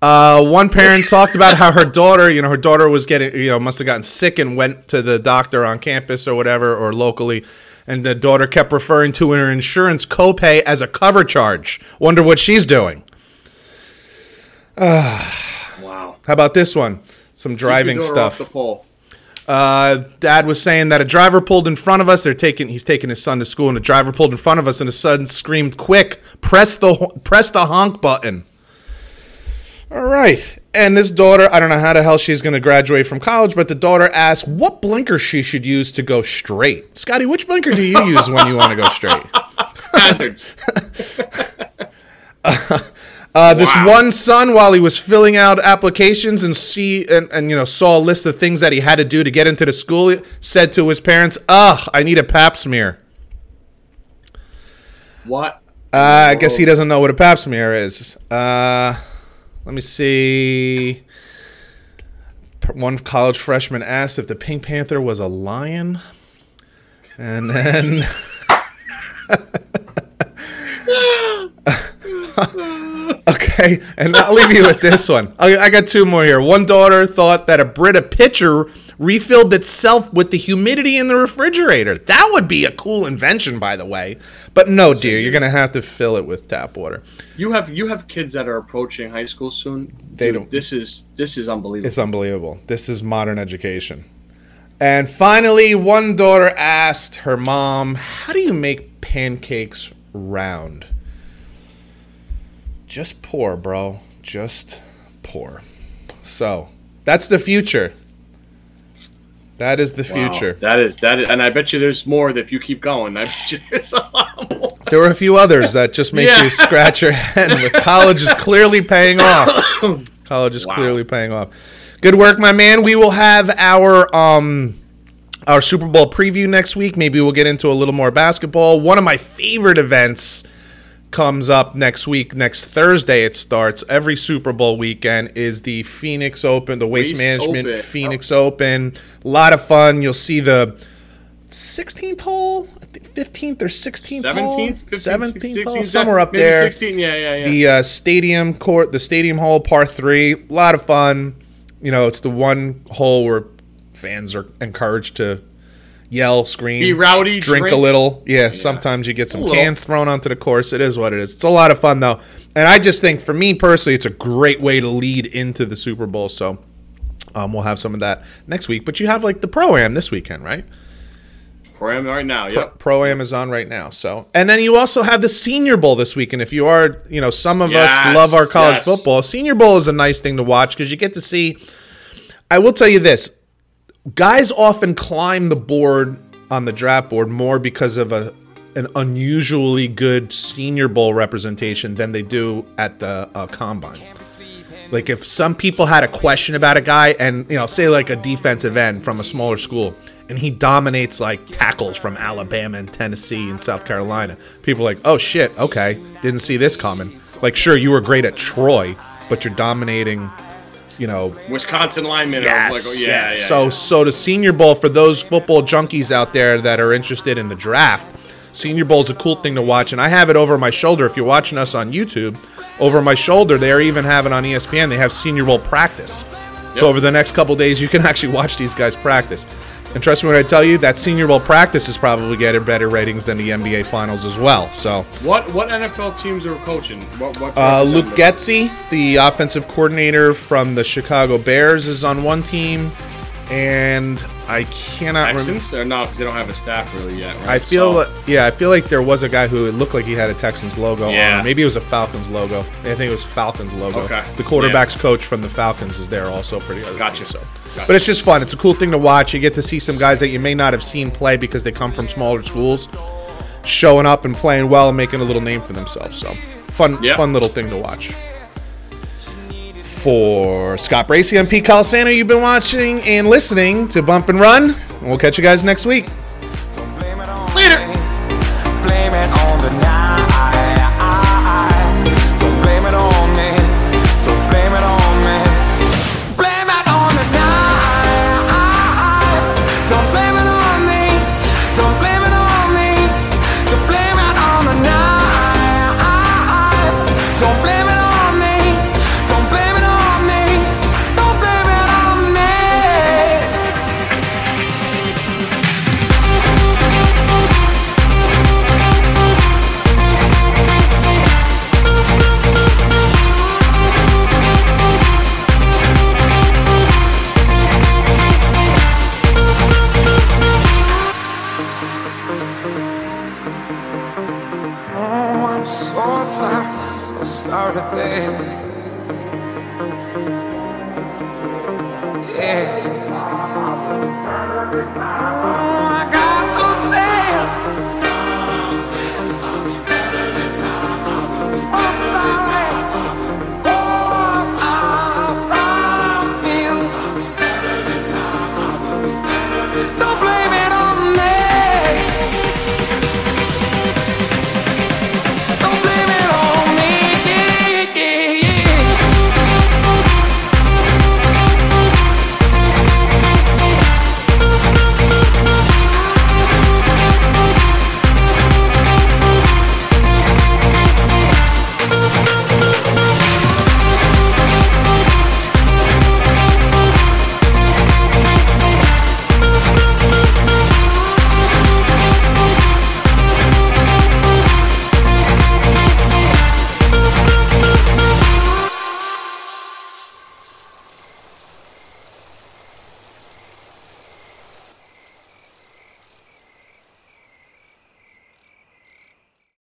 Uh, one parent talked about how her daughter, you know, her daughter was getting, you know, must have gotten sick and went to the doctor on campus or whatever, or locally. And the daughter kept referring to her insurance copay as a cover charge. Wonder what she's doing. wow. How about this one? Some driving Keep your door off stuff. Uh, dad was saying that a driver pulled in front of us. They're taking, he's taking his son to school, and a driver pulled in front of us, and his son screamed, "Quick, press the press the honk button." All right, and this daughter, I don't know how the hell she's going to graduate from college, but the daughter asked what blinker she should use to go straight. Scotty, which blinker do you use when you want to go straight? Hazards. Uh, this Wow. one son, while he was filling out applications and see and, and you know saw a list of things that he had to do to get into the school, said to his parents, "Ugh, I need a Pap smear." what? Uh, I guess he doesn't know what a Pap smear is. Uh, let me see. One college freshman asked if the Pink Panther was a lion, and then. okay, and I'll leave you with this one. I, I got two more here. One daughter thought that a Brita pitcher refilled itself with the humidity in the refrigerator. That would be a cool invention, by the way. But no, dear, you're gonna have to fill it with tap water. You have you have kids that are approaching high school soon. They don't- This is this is unbelievable. It's unbelievable. This is modern education. And finally, one daughter asked her mom, How do you make pancakes round? Just poor, bro. Just poor. So, that's the future. That is the Wow. future. That is that, is, and I bet you there's more that if you keep going. I bet you there's a lot more. There were a few others that just make Yeah. you scratch your head, but college is clearly paying off. College is Wow. clearly paying off. Good work, my man. We will have our um our Super Bowl preview next week. Maybe we'll get into a little more basketball. One of my favorite events comes up next week. Next Thursday it starts. Every Super Bowl weekend is the Phoenix Open, the Waste Waste Management Open. Phoenix Open. A lot of fun. You'll see the 16th hole, 15th or 16th hole, 17th, 15th, 17th hole, somewhere up there. 16. Yeah, yeah, yeah. The uh, stadium court, the stadium hole, par three, a lot of fun. You know, it's the one hole where fans are encouraged to yell, scream, Be rowdy, drink, a little. Yeah, sometimes you get some cans thrown onto the course. It is what it is. It's a lot of fun though, and I just think for me personally, it's a great way to lead into the Super Bowl. So. Um, we'll have some of that next week, but you have like the pro am this weekend, right? Pro am right now. Yep. Pro Amazon right now. So, and then you also have the Senior Bowl this weekend. If you are, you know, some of us love our college yes. football. Senior Bowl is a nice thing to watch because you get to see. I will tell you this: guys often climb the board on the draft board more because of a an unusually good Senior Bowl representation than they do at the uh, combine. Like if some people had a question about a guy and you know say like a defensive end from a smaller school and he dominates like tackles from Alabama and Tennessee and South Carolina, people like, "Oh shit, okay, didn't see this coming." Like sure you were great at Troy, but you're dominating, you know, Wisconsin lineman. Yes. Like, oh, yeah, yeah. So yeah. so the Senior Bowl for those football junkies out there that are interested in the draft, Senior Bowl is a cool thing to watch, and I have it over my shoulder. If you're watching us on YouTube, over my shoulder, they are even having on ESPN. They have Senior Bowl practice. So over the next couple days, you can actually watch these guys practice. And trust me when I tell you that Senior Bowl practice is probably getting better ratings than the NBA Finals as well. So What what NFL teams are coaching? What what? uh, Luke? Getsy, the offensive coordinator from the Chicago Bears, is on one team, and I cannot remember. Texans or no? Because they don't have a staff really yet. Right? I feel, So- li- yeah, I feel like there was a guy who it looked like he had a Texans logo Yeah. on. Maybe it was a Falcons logo. I think it was Falcons logo. Okay. The quarterbacks coach from the Falcons is there also for the other. Gotcha. so. Gotcha. But it's just fun. It's a cool thing to watch. You get to see some guys that you may not have seen play because they come from smaller schools, showing up and playing well and making a little name for themselves. So fun, Yeah. fun little thing to watch. For Scott Bracey and Pete Calisano, you've been watching and listening to Bump and Run. And we'll catch you guys next week. Later.